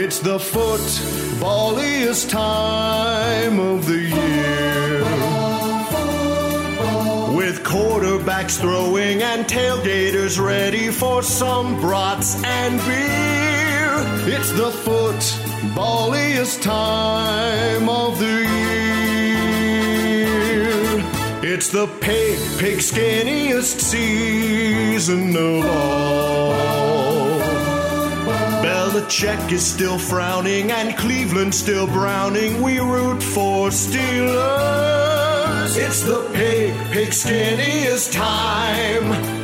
It's the footballiest time of the year. With quarterbacks throwing and tailgaters ready for some brats and beer. It's the footballiest time of the year. It's the pig, pig skinniest season of all. Belichick is still frowning and Cleveland still browning. We root for Steelers. It's the pig, pig skinniest time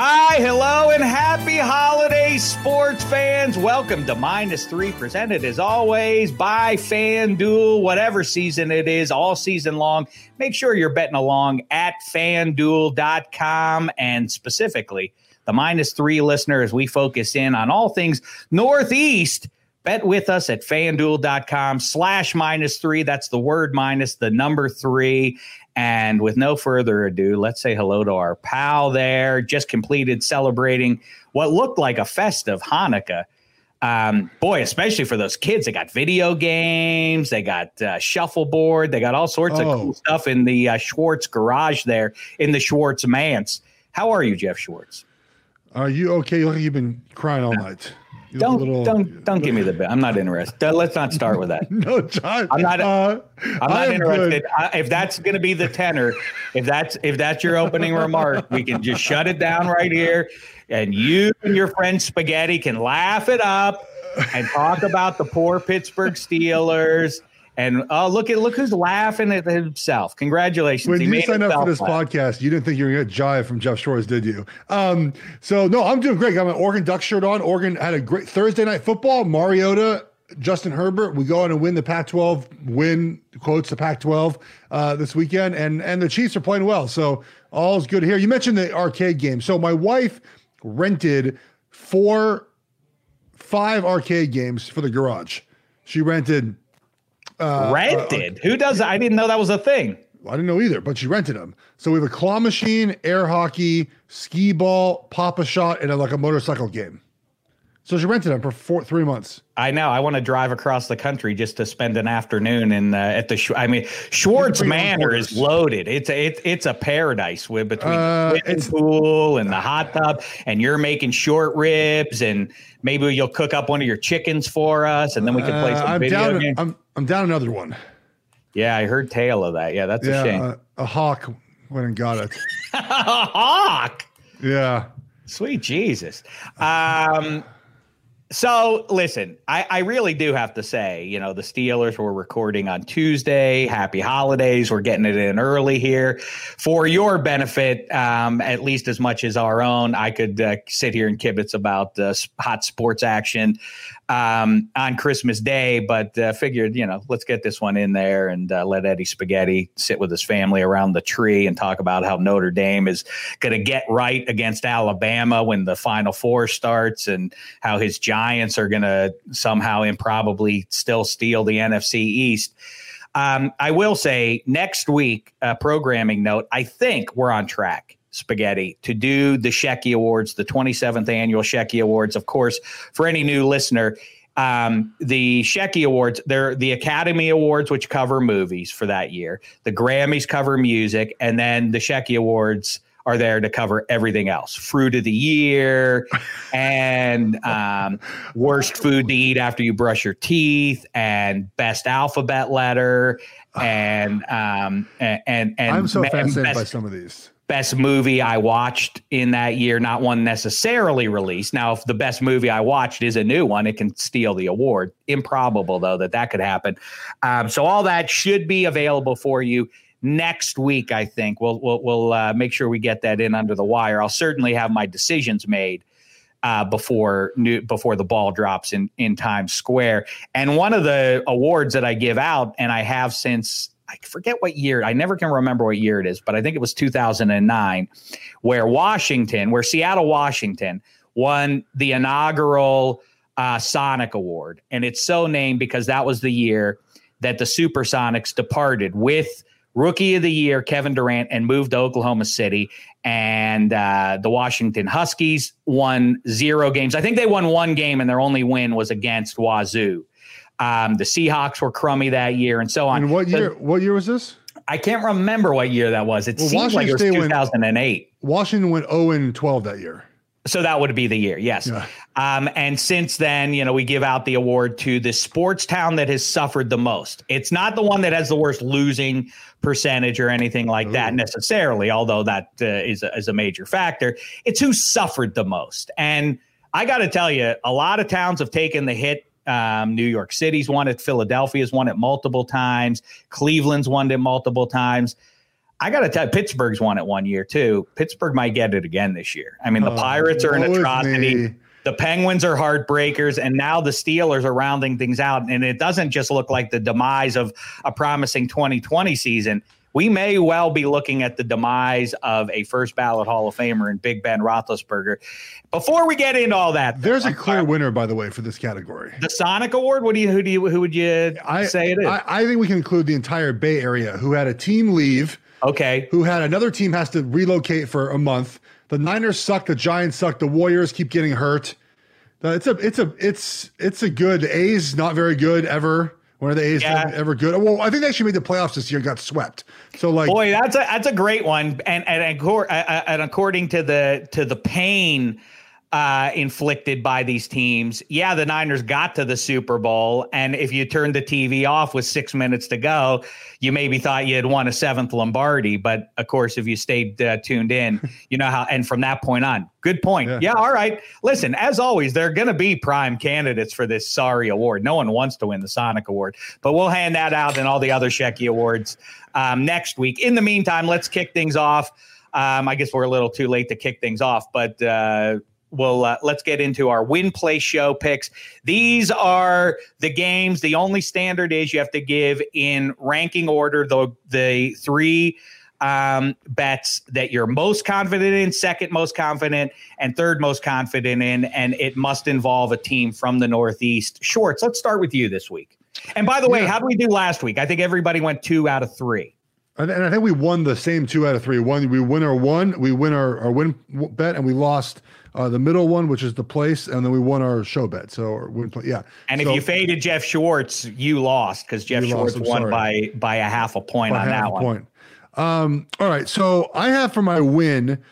Hi, hello, and happy holidays, sports fans. Welcome to Minus Three, presented as always by FanDuel, whatever season it is, all season long. Make sure you're betting along at fanduel.com and specifically the minus three listener as we focus in on all things Northeast. Bet with us at fanduel.com slash minus three. That's the word minus the number three. And with no further ado, let's say hello to our pal there. Just completed celebrating what looked like a festive Hanukkah. Um, boy, especially for those kids, they got video games, they got uh, shuffleboard, they got all sorts Oh. of cool stuff in the uh, Schwartz garage there in the Schwartz Manse. How are you, Jeff Schwartz? Are you okay? Look you've been crying all night. You look a Don't little- don't don't give me the bit. I'm not interested. Let's not start with that. No, John. I'm not- Uh, I'm I not am interested. I, if that's going to be the tenor, if that's if that's your opening remark, we can just shut it down right here, and you and your friend Spaghetti can laugh it up and talk about the poor Pittsburgh Steelers. And oh, look at look who's laughing at himself. Congratulations! When He you signed up for this laugh. podcast, you didn't think you were going to get jive from Jeff Schwartz, did you? Um, so no, I'm doing great. I got my Oregon Duck shirt on. Oregon had a great Thursday night football. Mariota, Justin Herbert. We go on and win the Pac-12. Win quotes the Pac-12 uh, this weekend, and and the Chiefs are playing well. So all's good here. You mentioned the arcade game. So my wife rented four, five arcade games for the garage. She rented. Uh, rented. Who does? that? I didn't know that was a thing. I didn't know either, but she rented them. So we have a claw machine, air hockey, skee ball, pop a shot, and a, like a motorcycle game. So she rented them for four, three months. I know. I want to drive across the country just to spend an afternoon in uh, at the. I mean, Schwartz bring your own Manor is loaded. It's a, it, it's a paradise with between Uh, the it's- pool and the hot tub, and you're making short ribs, and maybe you'll cook up one of your chickens for us, and then we can play some Uh, some I'm video down. games. I'm I'm down another one. yeah, I heard tale of that. Yeah, that's a shame. uh, a hawk went and got it. a Hawk. Yeah. Sweet Jesus. Um, so listen, I, I really do have to say, you know, the Steelers were recording on Tuesday. Happy holidays. We're getting it in early here for your benefit, um, at least as much as our own. I could uh, sit here and kibitz about uh, hot sports action um, on Christmas Day, but uh, figured, you know, let's get this one in there and uh, let Eddie Spaghetti sit with his family around the tree and talk about how Notre Dame is going to get right against Alabama when the Final Four starts and how his Giants are going to somehow improbably still steal the NFC East. Um, I will say next week, uh, programming note, I think we're on track. Spaghetti to do the Shecky Awards, the 27th annual Shecky Awards. Of course, for any new listener, um, the Shecky Awards, they're the Academy Awards, which cover movies for that year. The Grammys cover music, and then the Shecky Awards are there to cover everything else fruit of the year and um, worst food to eat after you brush your teeth and best alphabet letter and um and and, and I'm so fascinated by some of these. Best movie I watched in that year, not one necessarily released. Now, if the best movie I watched is a new one, it can steal the award. Improbable, though, that that could happen. Um, so all that should be available for you next week. I think we'll we'll, we'll uh, make sure we get that in under the wire. I'll certainly have my decisions made uh, before new, before the ball drops in in Times Square. And one of the awards that I give out, and I have since I forget what year. I never can remember what year it is, but I think it was 2009, where Washington, where Seattle, Washington, won the inaugural uh, Sonic Award, and it's so named because that was the year that the Supersonics departed with rookie of the year, Kevin Durant, and moved to Oklahoma City. And uh, the Washington Huskies won zero games. I think they won one game, and their only win was against Wazoo. Um, the Seahawks were crummy that year, and so on. And what year? what year was this? I can't remember what year that was. It well, seems like it was 2008. Went, Washington went 0 and 12 that year. So that would be the year, yes. Yeah. Um, and since then, you know, we give out the award to the sports town that has suffered the most. It's not the one that has the worst losing percentage or anything like Ooh. that necessarily, although that uh, is a, is a major factor. It's who suffered the most. And I got to tell you, a lot of towns have taken the hit um, New York City's won it. Philadelphia's won it multiple times. Cleveland's won it multiple times. I got to tell you, Pittsburgh's won it one year too. Pittsburgh might get it again this year. I mean, the oh, Pirates are an atrocity. The Penguins are heartbreakers, and now the Steelers are rounding things out. And it doesn't just look like the demise of a promising 2020 season. We may well be looking at the demise of a first ballot Hall of Famer in Big Ben Roethlisberger. Before we get into all that, there's a clear winner, by the way, for this category. The Sonic Award. What do you? Who do you? Who would you I, say it is? I, I think we can include the entire Bay Area who had a team leave Okay. Who had another team has to relocate for a month. The Niners suck. The Giants suck. The Warriors keep getting hurt. It's a it's a it's it's a good. A's not very good ever. One of the A's yeah. ever good. Well, I think they actually made the playoffs this year. Got swept. So like, boy, that's a that's a great one. And and uh, uh, and according to the to the pain uh, inflicted by these teams. Yeah, the Niners got to the Super Bowl, and if you turned the TV off with six minutes to go, you maybe thought you had won a seventh Lombardi. But of course, if you stayed uh, tuned in, you know how. And from that point on, good point. Yeah, yeah all right. Listen, as always, they're going to be prime candidates for this sorry award. No one wants to win the Sonic Award, but we'll hand that out and all the other Shecky Awards um, next week. In the meantime, let's kick things off. Um, I guess we're a little too late to kick things off, but. Uh, well, uh, let's get into our win play show picks. These are the games. The only standard is you have to give in ranking order the the three um, bets that you're most confident in, second most confident, and third most confident in, and it must involve a team from the Northeast. Shorts, let's start with you this week. And by the way, how did we do last week? I think everybody went two out of three. And, I think we won the same two out of three. One, we win our one, we win our, our win bet, and we lost uh, the middle one, which is the place, and then we won our show bet. So yeah. And so, if you faded Jeff Schwartz, you lost because Jeff Schwartz won sorry. by by a half a point by on that one. Point. Um, all right, so I have for my win.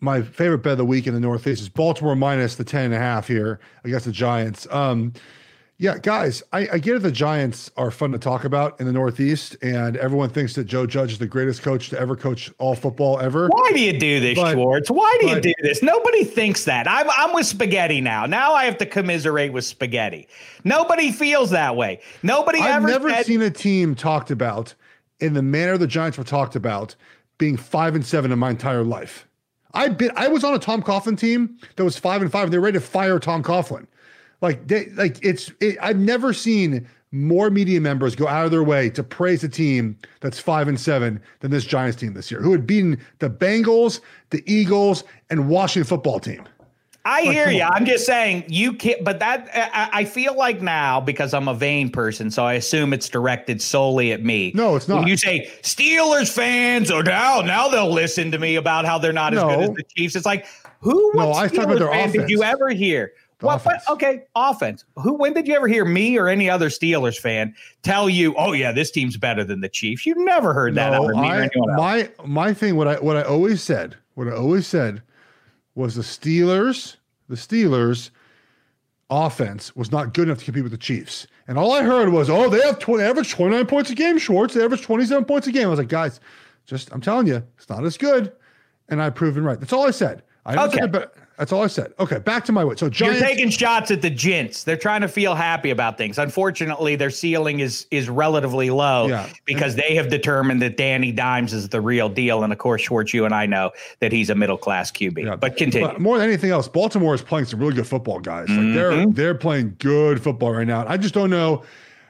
My favorite bet of the week in the Northeast is Baltimore minus the 10 and a half here against the Giants. Um, yeah, guys, I, I get it. The Giants are fun to talk about in the Northeast, and everyone thinks that Joe Judge is the greatest coach to ever coach all football ever. Why do you do this, but, Schwartz? Why do but, you do this? Nobody thinks that. I'm, I'm with spaghetti now. Now I have to commiserate with spaghetti. Nobody feels that way. Nobody I've ever. I've never said, seen a team talked about in the manner the Giants were talked about being five and seven in my entire life. I been I was on a Tom Coughlin team that was five and five, and they're ready to fire Tom Coughlin. Like they, like it's it, I've never seen more media members go out of their way to praise a team that's five and seven than this Giants team this year, who had beaten the Bengals, the Eagles, and Washington football team. I like, hear you. I'm just saying you can't, but that I, I, feel like now because I'm a vain person, so I assume it's directed solely at me. No, it's not. When you say Steelers fans, are now now they'll listen to me about how they're not as good as the Chiefs. It's like who? No, I talk about their fan offense. Did you ever hear? Well, but, okay, offense. Who? When did you ever hear me or any other Steelers fan tell you, "Oh yeah, this team's better than the Chiefs"? You never heard that no, I, My my thing, what I what I always said, what I always said, was the Steelers, the Steelers offense was not good enough to compete with the Chiefs. And all I heard was, "Oh, they have 20, average twenty nine points a game, Schwartz. They average twenty seven points a game." I was like, guys, just I'm telling you, it's not as good. And I've proven right. That's all I said. I okay. Said that's all I said. Okay, back to my way. So Giants, you're taking shots at the Gents. They're trying to feel happy about things. Unfortunately, their ceiling is is relatively low yeah. because and, they have determined that Danny Dimes is the real deal. And of course, Schwartz, you and I know that he's a middle class QB. Yeah, but continue. But more than anything else, Baltimore is playing some really good football, guys. Like mm-hmm. they're they're playing good football right now. I just don't know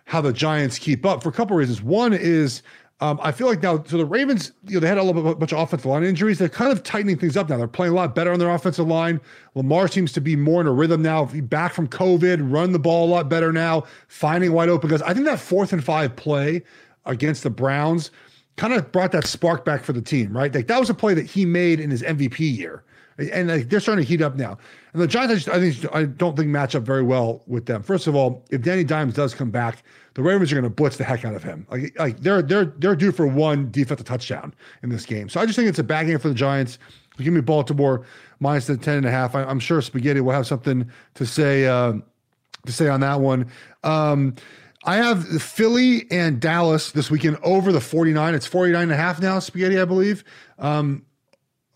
how the Giants keep up for a couple reasons. One is um, I feel like now, so the Ravens, you know, they had a little bunch of offensive line injuries. They're kind of tightening things up now. They're playing a lot better on their offensive line. Lamar seems to be more in a rhythm now. Back from COVID, run the ball a lot better now, finding wide open guys. I think that fourth and five play against the Browns kind of brought that spark back for the team, right? Like that was a play that he made in his MVP year, and like, they're starting to heat up now. And the Giants, I, just, I think, I don't think match up very well with them. First of all, if Danny Dimes does come back, the Ravens are going to blitz the heck out of him. Like, like they're they're they're due for one defensive touchdown in this game. So I just think it's a bad game for the Giants. Give me Baltimore minus the 10 and a half. I, am sure Spaghetti will have something to say uh, to say on that one. Um, I have Philly and Dallas this weekend over the 49. It's 49 and a half now, Spaghetti, I believe. Um,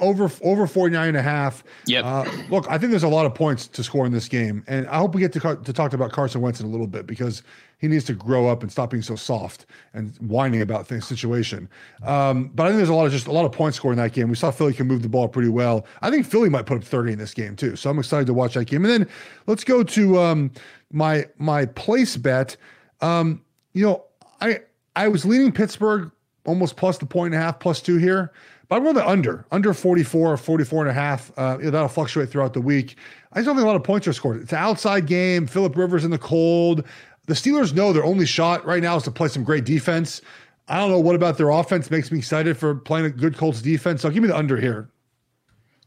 over over 49 and a half. Yep. Uh, look, I think there's a lot of points to score in this game. And I hope we get to, to talk about Carson Wentz in a little bit because he needs to grow up and stop being so soft and whining about things situation. Um, but I think there's a lot of just a lot of points scored in that game. We saw Philly can move the ball pretty well. I think Philly might put up 30 in this game too. So I'm excited to watch that game. And then let's go to um, my my place bet. Um, you know, I I was leaning Pittsburgh almost plus the point and a half, plus two here. But I'm going the under, under 44 or 44 and a half. Uh, that'll fluctuate throughout the week. I just don't think a lot of points are scored. It's an outside game. Philip Rivers in the cold. The Steelers know their only shot right now is to play some great defense. I don't know what about their offense makes me excited for playing a good Colts defense. So give me the under here.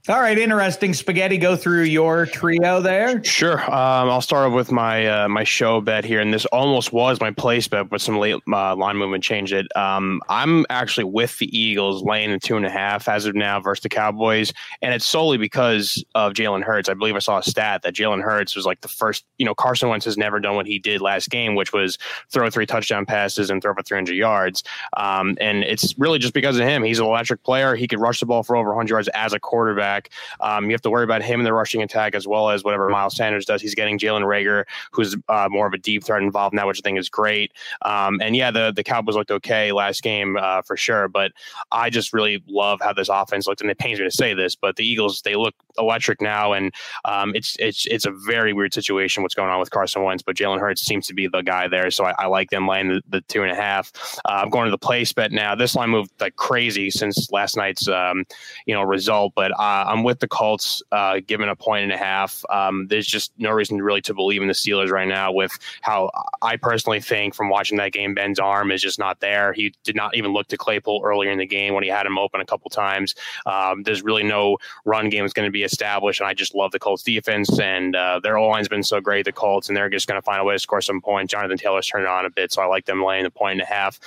All right, interesting. Spaghetti, go through your trio there. Sure. Um, I'll start with my uh, my show bet here, and this almost was my place bet, but some late uh, line movement changed it. Um, I'm actually with the Eagles laying a two and a half as of now versus the Cowboys, and it's solely because of Jalen Hurts. I believe I saw a stat that Jalen Hurts was like the first. You know, Carson Wentz has never done what he did last game, which was throw three touchdown passes and throw for 300 yards. Um, and it's really just because of him. He's an electric player. He could rush the ball for over 100 yards as a quarterback quarterback. Um, you have to worry about him in the rushing attack as well as whatever Miles Sanders does. He's getting Jalen Reagor, who's uh, more of a deep threat involved now, which I think is great. Um, and yeah, the the Cowboys looked okay last game uh, for sure, but I just really love how this offense looked, and it pains me to say this, but the Eagles they look electric now, and um, it's it's it's a very weird situation what's going on with Carson Wentz, but Jalen Hurts seems to be the guy there, so I, I like them laying the, the, two and a half. Uh, I'm going to the place bet now. This line moved like crazy since last night's um, you know result, but uh, I'm with the Colts, uh, given a point and a half. Um, there's just no reason really to believe in the Steelers right now. With how I personally think from watching that game, Ben's arm is just not there. He did not even look to Claypool earlier in the game when he had him open a couple times. Um, there's really no run game is going to be established, and I just love the Colts defense and uh, their O line's been so great. The Colts, and they're just going to find a way to score some points. Jonathan Taylor's turned on a bit, so I like them laying the point and a half.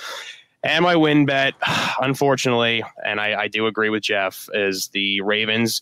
And my win bet, unfortunately, and I, I, do agree with Jeff, is the Ravens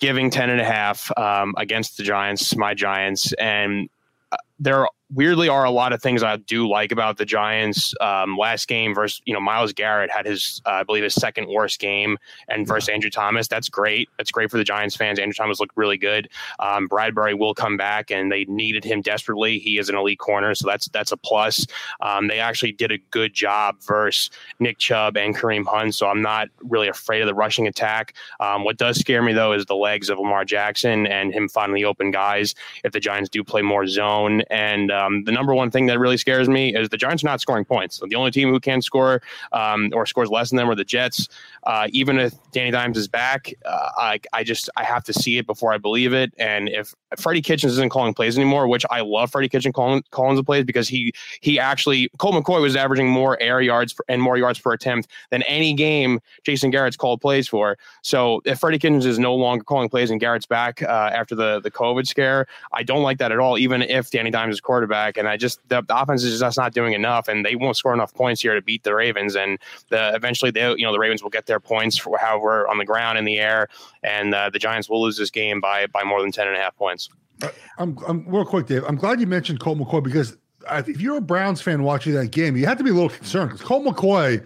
giving 10 and a half um, against the Giants, my Giants. And uh, there weirdly are a lot of things I do like about the Giants. Um, last game versus you know Myles Garrett had his uh, I believe his second worst game, and versus Andrew Thomas. That's great. That's great for the Giants fans. Andrew Thomas looked really good. Um, Bradberry will come back, and they needed him desperately. He is an elite corner, so that's that's a plus. Um, they actually did a good job versus Nick Chubb and Kareem Hunt, so I'm not really afraid of the rushing attack. Um, what does scare me though is the legs of Lamar Jackson and him finally open guys. If the Giants do play more zone and um, the number one thing that really scares me is the Giants are not scoring points. The only team who can score um, or scores less than them are the Jets. Uh, even if Danny Dimes is back, uh, I, I just I have to see it before I believe it. And if Freddie Kitchens isn't calling plays anymore, which I love Freddie Kitchens calling calling the plays because he he actually Colt McCoy was averaging more air yards and more yards per attempt than any game Jason Garrett's called plays for. So if Freddie Kitchens is no longer calling plays and Garrett's back uh, after the the COVID scare, I don't like that at all. Even if Danny Dimes is quarterback, and I just the, the offense is just not doing enough, and they won't score enough points here to beat the Ravens. And the eventually they you know the Ravens will get their points for however on the ground in the air, and uh, the Giants will lose this game by by more than 10 and a half points. Uh, I'm, I'm real quick, Dave. I'm glad you mentioned Colt McCoy because if you're a Browns fan watching that game, you have to be a little concerned because Colt McCoy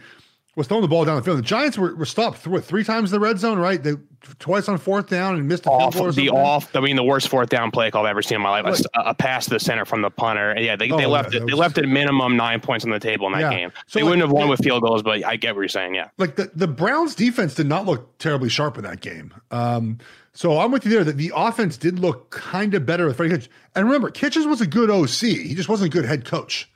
was throwing the ball down the field. The Giants were, were stopped through it three times in the red zone, right? They twice on fourth down and missed a off, field goal. The off, I mean, the worst fourth down play call I've ever seen in my life. Like, a, a, pass to the center from the punter. Yeah, they, oh, they left yeah, it. They left at minimum nine points on the table in that yeah. game. So they like, wouldn't have won with field goals, but I get what you're saying. Yeah, like the the Browns defense did not look terribly sharp in that game. Um, so I'm with you there that the offense did look kind of better with Freddie Kitchens. And remember, Kitchens was a good OC. He just wasn't a good head coach.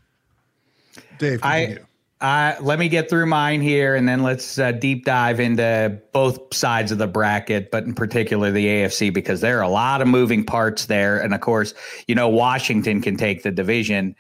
Dave, continue. I uh, let me get through mine here, and then let's uh, deep dive into both sides of the bracket, but in particular the AFC, because there are a lot of moving parts there. And of course, you know, Washington can take the division.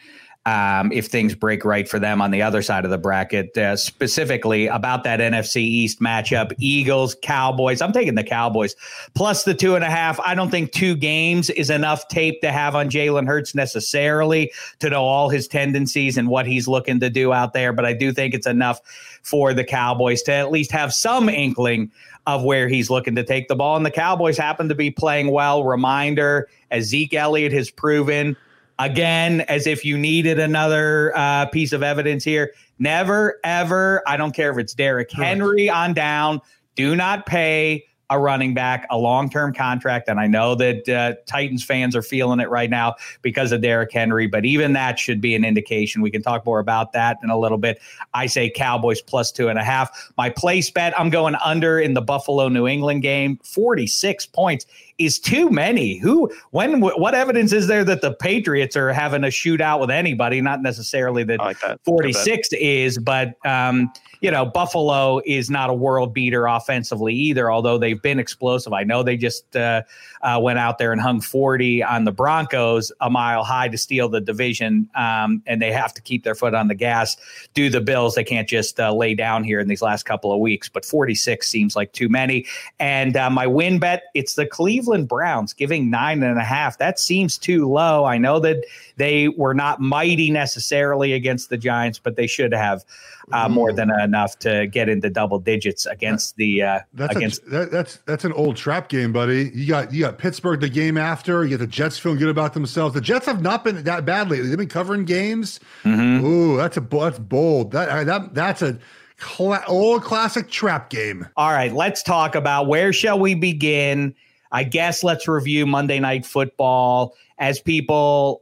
Um, if things break right for them on the other side of the bracket. Uh, specifically about that NFC East matchup, Eagles, Cowboys. I'm taking the Cowboys plus the two and a half. I don't think two games is enough tape to have on Jalen Hurts necessarily to know all his tendencies and what he's looking to do out there, but I do think it's enough for the Cowboys to at least have some inkling of where he's looking to take the ball. And the Cowboys happen to be playing well. Reminder, as Zeke Elliott has proven, again, as if you needed another uh, piece of evidence here. Never, ever, I don't care if it's Derrick Henry on down, do not pay a running back a long term contract. And I know that uh, Titans fans are feeling it right now because of Derrick Henry, but even that should be an indication. We can talk more about that in a little bit. I say Cowboys plus two and a half. My place bet, I'm going under in the Buffalo New England game, 46 points is too many. Who, when, what evidence is there that the Patriots are having a shootout with anybody? Not necessarily that, like that. 46 is, but, um, you know, Buffalo is not a world beater offensively either, although they've been explosive. I know they just uh, uh, went out there and hung 40 on the Broncos a mile high to steal the division, um, and they have to keep their foot on the gas. Do the Bills. They can't just uh, lay down here in these last couple of weeks, but 46 seems like too many. And uh, my win bet, it's the Cleveland Browns giving nine and a half. That seems too low. I know that they were not mighty necessarily against the Giants, but they should have uh, more than enough to get into double digits against the uh, that's against. A, that, that's that's an old trap game, buddy. You got you got Pittsburgh the game after. You get the Jets feeling good about themselves. The Jets have not been that bad lately. They've been covering games. Mm-hmm. Ooh, that's a that's bold. That that that's a. Cla- old classic trap game. All right, let's talk about where shall we begin? I guess let's review Monday Night Football as people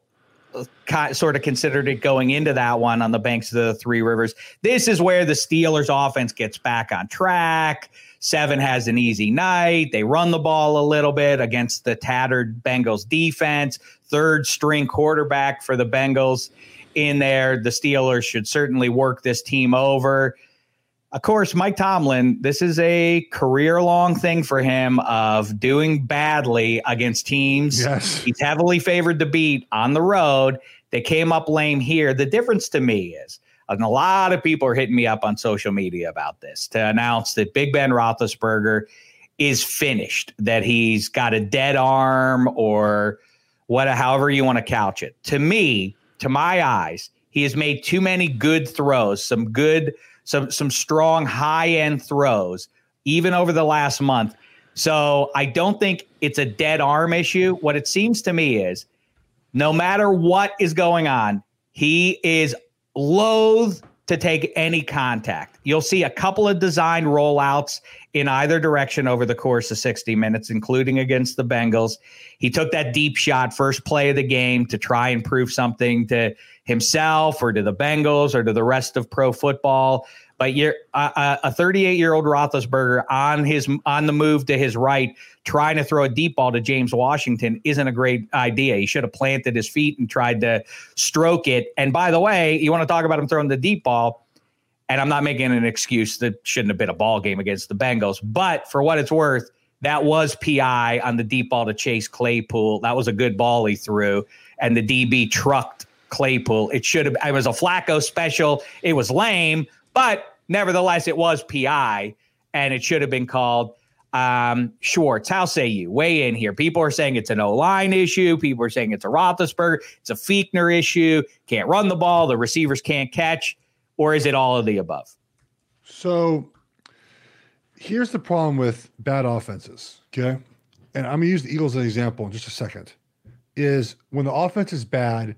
uh, sort of considered it going into that one on the banks of the Three Rivers. This is where the Steelers offense gets back on track. Seven has an easy night. They run the ball a little bit against the tattered Bengals defense. Third string quarterback for the Bengals in there. The Steelers should certainly work this team over of course, Mike Tomlin, this is a career long thing for him of doing badly against teams. Yes. He's heavily favored to beat on the road. They came up lame here. The difference to me is, and a lot of people are hitting me up on social media about this to announce that Big Ben Roethlisberger is finished, that he's got a dead arm or what, however you want to couch it. To me, to my eyes, he has made too many good throws, some good – some some strong high end throws even over the last month. So I don't think it's a dead arm issue. What it seems to me is no matter what is going on, he is loath to take any contact. You'll see a couple of design rollouts in either direction over the course of 60 minutes, including against the Bengals. He took that deep shot first play of the game to try and prove something to himself or to the Bengals or to the rest of pro football. But you're uh, a 38 year old Roethlisberger on his on the move to his right, trying to throw a deep ball to James Washington isn't a great idea. He should have planted his feet and tried to stroke it. And by the way, you want to talk about him throwing the deep ball, and I'm not making an excuse that shouldn't have been a ball game against the Bengals, but for what it's worth, that was PI on the deep ball to Chase Claypool. That was a good ball he threw, and the DB trucked Claypool. It should have. It was a Flacco special. It was lame, but nevertheless, it was PI, and it should have been called. Um, Schwartz, how say you? Weigh in here. People are saying it's an O line issue. People are saying it's a Roethlisberger. It's a Fichtner issue. Can't run the ball. The receivers can't catch. Or is it all of the above? So here's the problem with bad offenses. Okay. And I'm going to use the Eagles as an example in just a second. Is when the offense is bad,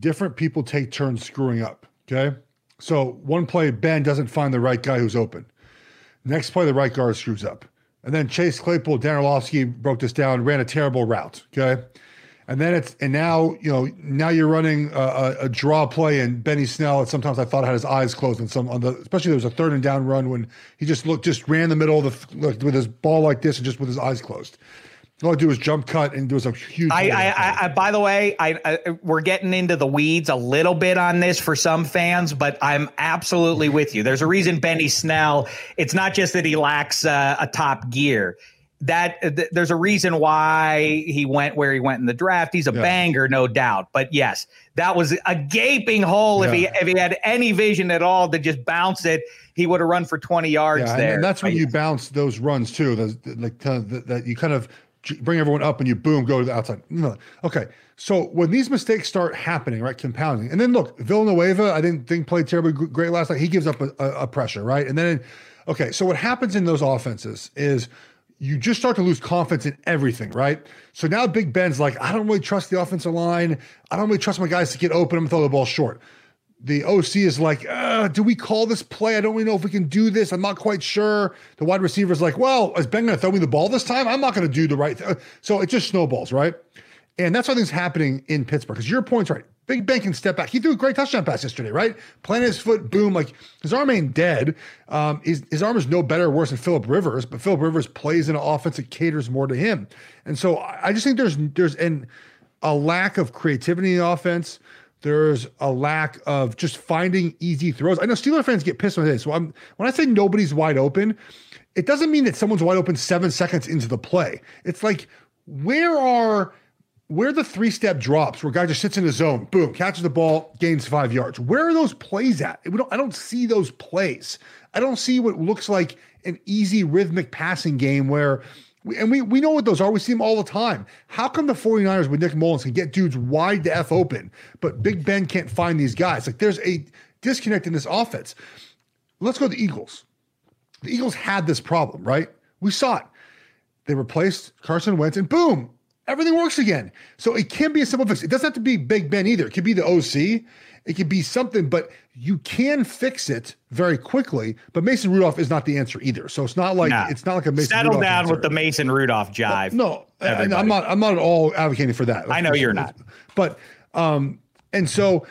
different people take turns screwing up. Okay. So one play, Ben doesn't find the right guy who's open. Next play, the right guard screws up. And then Chase Claypool, Dan Orlovsky broke this down, ran a terrible route. Okay. And then it's, and now, you know, now you're running a, a, draw play and Benny Snell, and sometimes I thought had his eyes closed on some, on the, especially there was a third and down run when he just looked, just ran the middle of the, looked with his ball like this and just with his eyes closed. All I do is jump cut, and there was a huge. I, I, I, by the way, I, I, we're getting into the weeds a little bit on this for some fans, but I'm absolutely with you. There's a reason Benny Snell. It's not just that he lacks uh, a top gear. that th- there's a reason why he went where he went in the draft. He's a Yeah. banger, no doubt. But yes, that was a gaping hole. If he if he had any vision at all to just bounce it, he would have run for 20 yards Yeah, there. and that's when But you bounce those runs too. Those like kind of that, you kind of bring everyone up and you boom go to the outside. Okay, so when these mistakes start happening, right, compounding, and then look, Villanueva, I didn't think played terribly great last night. He gives up a, a, a pressure, right, and then okay, so what happens in those offenses is you just start to lose confidence in everything, right? So now Big Ben's like, I don't really trust the offensive line. I don't really trust my guys to get open and throw the ball short the OC is like, do we call this play? I don't really know if we can do this. I'm not quite sure. The wide receiver is like, well, is Ben going to throw me the ball this time? I'm not going to do the right thing. So it just snowballs, right? And that's why things happening in Pittsburgh. Because your point's right. Big Ben can step back. He threw a great touchdown pass yesterday, right? Planted his foot, boom. Like his arm ain't dead. Um, his, his arm is no better or worse than Philip Rivers, but Philip Rivers plays in an offense that caters more to him. And so I I just think there's there's an a lack of creativity in the offense. There's a lack of just finding easy throws. I know Steeler fans get pissed with this. So I'm when I say nobody's wide open, it doesn't mean that someone's wide open seven seconds into the play. It's like where are where the three step drops where guy just sits in the zone, boom, catches the ball, gains five yards. Where are those plays at? Don't, I don't see those plays. I don't see what looks like an easy rhythmic passing game where, we, and we, we know what those are. We see them all the time. How come the 49ers with Nick Mullens can get dudes wide to F open, but Big Ben can't find these guys? Like there's a disconnect in this offense. Let's go to the Eagles. The Eagles had this problem, right? We saw it. They replaced Carson Wentz, and boom, everything works again. So it can be a simple fix. It doesn't have to be Big Ben either. It could be the OC. It could be something, but you can fix it very quickly. But Mason Rudolph is not the answer either. So it's not like Nah. it's not like a Mason settle Rudolph down answer. with the Mason Rudolph jive. No, everybody. I'm not. I'm not at all advocating for that. I know you're not. But um, and so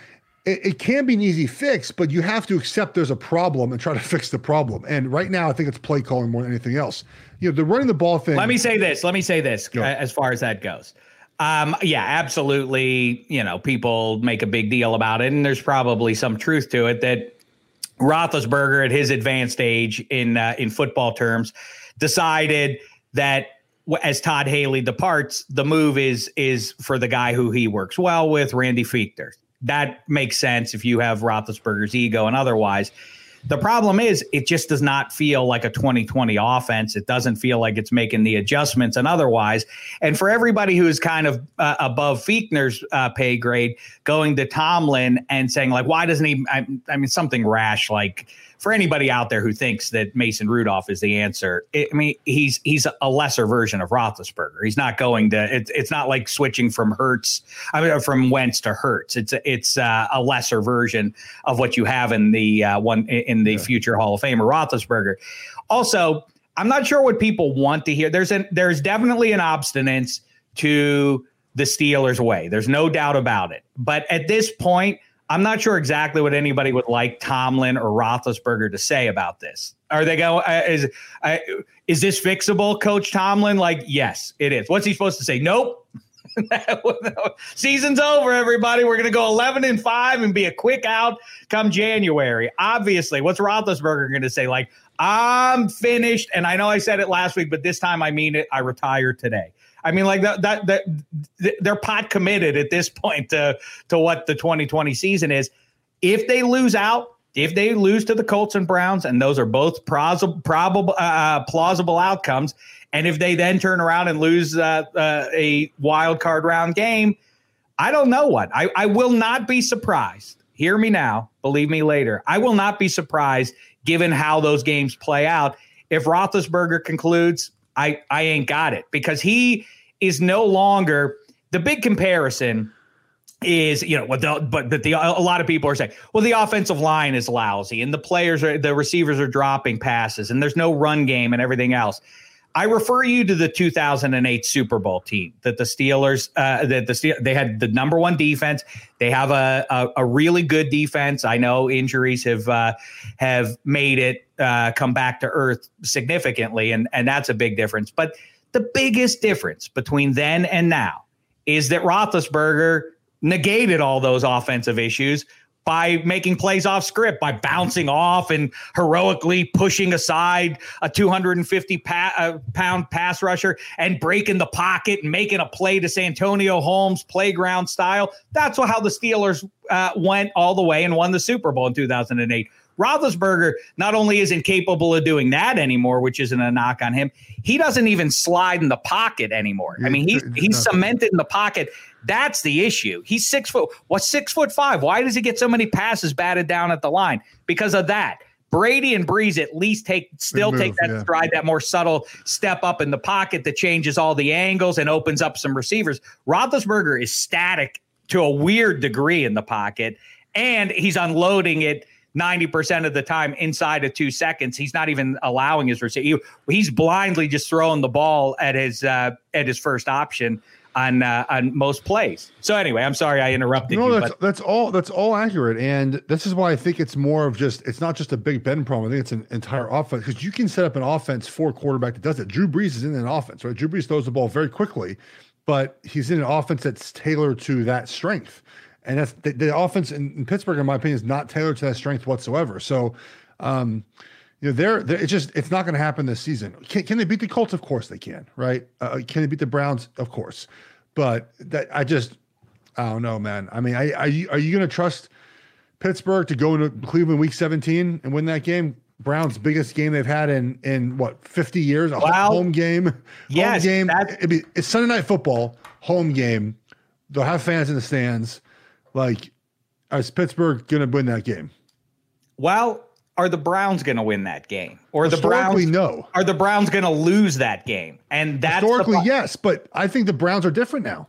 it, it can be an easy fix, but you have to accept there's a problem and try to fix the problem. And right now, I think it's play calling more than anything else. You know, the running the ball thing. Let me say this. Let me say this as far as that goes. Um, yeah, absolutely. You know, people make a big deal about it, and there's probably some truth to it that Roethlisberger, at his advanced age in uh, in football terms, decided that as Todd Haley departs, the move is is for the guy who he works well with, Randy Fichtner. That makes sense if you have Roethlisberger's ego and otherwise. The problem is, it just does not feel like a 2020 offense. It doesn't feel like it's making the adjustments and otherwise. And for everybody who is kind of uh, above Fichtner's uh, pay grade, going to Tomlin and saying, like, why doesn't he? I, I mean, something rash like for anybody out there who thinks that Mason Rudolph is the answer, it, I mean, he's he's a lesser version of Roethlisberger. He's not going to. It's it's not like switching from Hurts, I mean, from Wentz to Hurts. It's a, it's uh, a lesser version of what you have in the uh, one in the future Hall of Famer Roethlisberger. Also, I'm not sure what people want to hear. There's an there's definitely an obstinance to the Steelers' way. There's no doubt about it. But at this point, I'm not sure exactly what anybody would like Tomlin or Roethlisberger to say about this. Are they going? Uh, is uh, is this fixable, Coach Tomlin? Like, yes, it is. What's he supposed to say? Nope. Season's over, everybody. We're going to go 11 and five and be a quick out come January. Obviously, what's Roethlisberger going to say? Like, I'm finished. And I know I said it last week, but this time I mean it. I retire today. I mean, like that, that, that they're pot committed at this point to, to what the 2020 season is. If they lose out, if they lose to the Colts and Browns, and those are both plausible, probable, uh, plausible outcomes, and if they then turn around and lose uh, uh, a wild card round game, I don't know what. I, I will not be surprised. Hear me now, believe me later. I will not be surprised given how those games play out. If Roethlisberger concludes, I, I ain't got it because he is no longer the big comparison is you know what the, but the a lot of people are saying well the offensive line is lousy and the players are the receivers are dropping passes and there's no run game and everything else I refer you to the 2008 Super Bowl team that the Steelers uh, that the Steel, they had the number one defense. They have a, a, a really good defense. I know injuries have uh, have made it uh, come back to earth significantly, and and that's a big difference. But the biggest difference between then and now is that Roethlisberger negated all those offensive issues by making plays off script, by bouncing off and heroically pushing aside a 250 pa- uh, pound pass rusher and breaking the pocket and making a play to Santonio Holmes playground style. That's how the Steelers uh, went all the way and won the Super Bowl in 2008. Roethlisberger not only isn't capable of doing that anymore, which isn't a knock on him, he doesn't even slide in the pocket anymore. I mean, he's he's cemented in the pocket. That's the issue. He's six foot. What's six foot five? Why does he get so many passes batted down at the line? Because of that. Brady and Brees at least take still move, take that yeah. stride, that more subtle step up in the pocket that changes all the angles and opens up some receivers. Roethlisberger is static to a weird degree in the pocket, and he's unloading it 90% of the time inside of two seconds. He's not even allowing his receiver. He's blindly just throwing the ball at his uh, at his first option on uh, on most plays. So anyway, I'm sorry I interrupted no, you. that's, that's all that's all accurate, and this is why I think it's more of just it's not just a Big Ben problem. I think it's an entire offense because you can set up an offense for a quarterback that does it. Drew Brees is in an offense, right? Drew Brees throws the ball very quickly, but he's in an offense that's tailored to that strength and that's the, the offense in, in, Pittsburgh, in my opinion, is not tailored to that strength whatsoever. So, um, you know, they're, they're it's just it's not going to happen this season. Can, can they beat the Colts? Of course they can, right? Uh, can they beat the Browns? Of course, but that I just I don't know, man. I mean, I, are you are you going to trust Pittsburgh to go into Cleveland Week 17 and win that game? Browns' biggest game they've had in in what 50 years, a home game. Yes, home game. It'd be, it's Sunday night football, home game. They'll have fans in the stands. Like, is Pittsburgh going to win that game? Well, are the Browns going to win that game, or the Browns? No. Are the Browns going to lose that game? And that's historically yes, but I think the Browns are different now.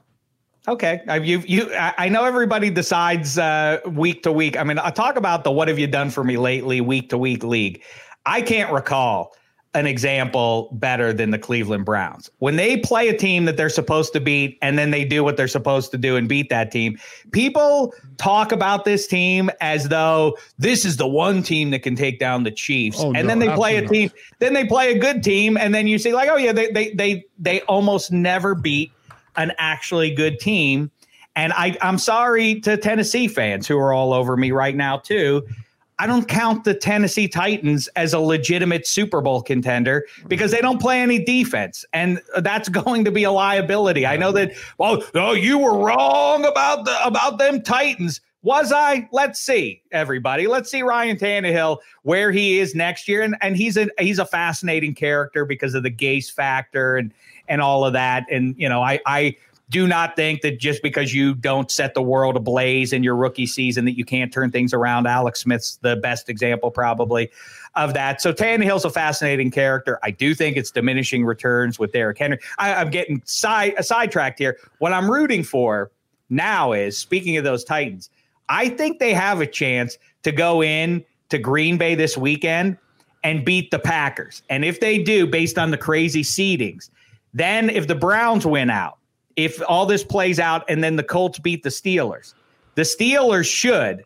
Okay, I, you you I know everybody decides uh, week to week. I mean, I talk about the "What have you done for me lately?" week to week league. I can't recall an example better than the Cleveland Browns. When they play a team that they're supposed to beat and then they do what they're supposed to do and beat that team, people talk about this team as though this is the one team that can take down the Chiefs. Oh, and no, then they play a team, not. then they play a good team and then you see like, oh yeah, they they they they almost never beat an actually good team. And I I'm sorry to Tennessee fans who are all over me right now too I don't count the Tennessee Titans as a legitimate Super Bowl contender because they don't play any defense, and that's going to be a liability. I know that. Well, no, you were wrong about the about them Titans. Was I? Let's see, everybody. Let's see Ryan Tannehill where he is next year, and and he's a he's a fascinating character because of the Gase factor and and all of that. And you know, I I do not think that just because you don't set the world ablaze in your rookie season that you can't turn things around. Alex Smith's the best example, probably, of that. So Tannehill's a fascinating character. I do think it's diminishing returns with Derrick Henry. I, am getting side sidetracked here. What I'm rooting for now is speaking of those Titans. I think they have a chance to go in to Green Bay this weekend and beat the Packers. And if they do, based on the crazy seedings, then if the Browns win out if all this plays out and then the Colts beat the Steelers. The Steelers should,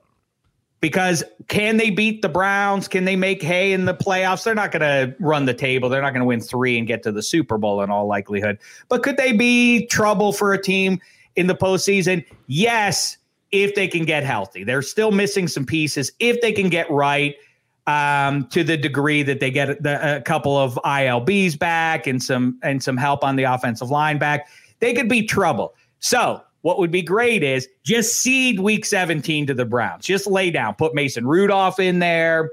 because can they beat the Browns? Can they make hay in the playoffs? They're not going to run the table. They're not going to win three and get to the Super Bowl in all likelihood. But could they be trouble for a team in the postseason? Yes, if they can get healthy. They're still missing some pieces. If they can get right, um, to the degree that they get the, a couple of ILBs back and some and some help on the offensive line back they could be trouble. So, what would be great is just seed week 17 to the Browns. Just lay down, put Mason Rudolph in there.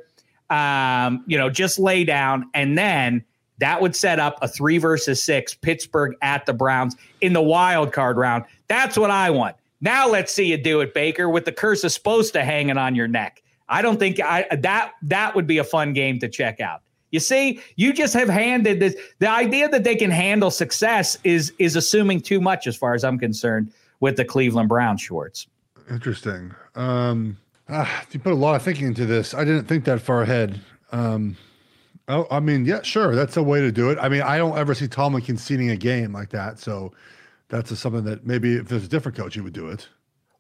Um, you know, just lay down. And then that would set up a three versus six Pittsburgh at the Browns in the wild card round. That's what I want. Now let's see you do it, Baker, with the curse of supposed to hanging on your neck. I don't think I that that would be a fun game to check out. You see, you just have handed this. The idea that they can handle success is is assuming too much, as far as I'm concerned, with the Cleveland Brown shorts. Interesting. Um, ah, you put a lot of thinking into this. I didn't think that far ahead. Um, oh, I mean, yeah, sure, that's a way to do it. I mean, I don't ever see Tomlin conceding a game like that, so that's a, something that maybe if there's a different coach, he would do it.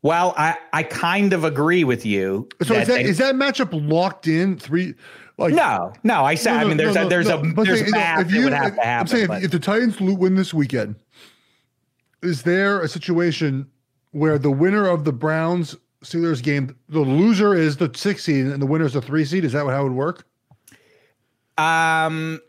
Well, I, I kind of agree with you. So that is that they, is that matchup locked in three? Like, no, no. I said. No, no, I mean, there's no, a there's a there's saying, math if you, would have to happen. I'm saying if, if, the Titans win this weekend, is there a situation where the winner of the Browns Steelers game, the loser is the six seed and the winner is the three seed. Is that how it would work? Um,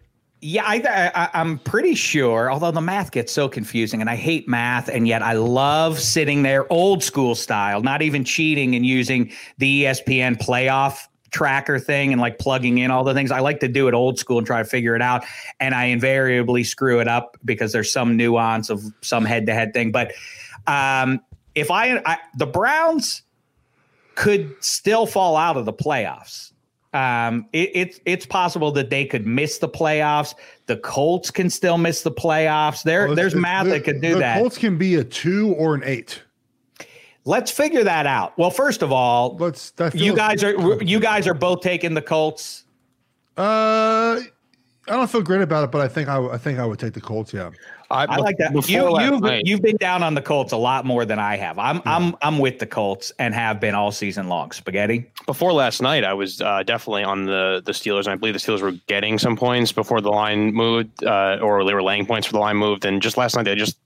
yeah, I, I, I'm pretty sure. Although the math gets so confusing, and I hate math, and yet I love sitting there old school style, not even cheating and using the ESPN playoff tracker thing and like plugging in all the things. I like to do it old school and try to figure it out. And I invariably screw it up because there's some nuance of some head to head thing. But um, if I, I, the Browns could still fall out of the playoffs. Um, it, it's it's possible that they could miss the playoffs. The Colts can still miss the playoffs. There, Well, there's math the- that could do the that. Colts can be a two or an eight. Let's figure that out. Well, first of all, Let's. That you guys are you guys are both taking the Colts. Uh, I don't feel great about it, but I think I, I think I would take the Colts. Yeah. I like that. You you've, night- you've been down on the Colts a lot more than I have. I'm I'm I'm with the Colts and have been all season long. Spaghetti. before last night, I was uh, definitely on the the Steelers, and I believe the Steelers were getting some points before the line moved, uh, or they were laying points for the line moved. And just last night, they just,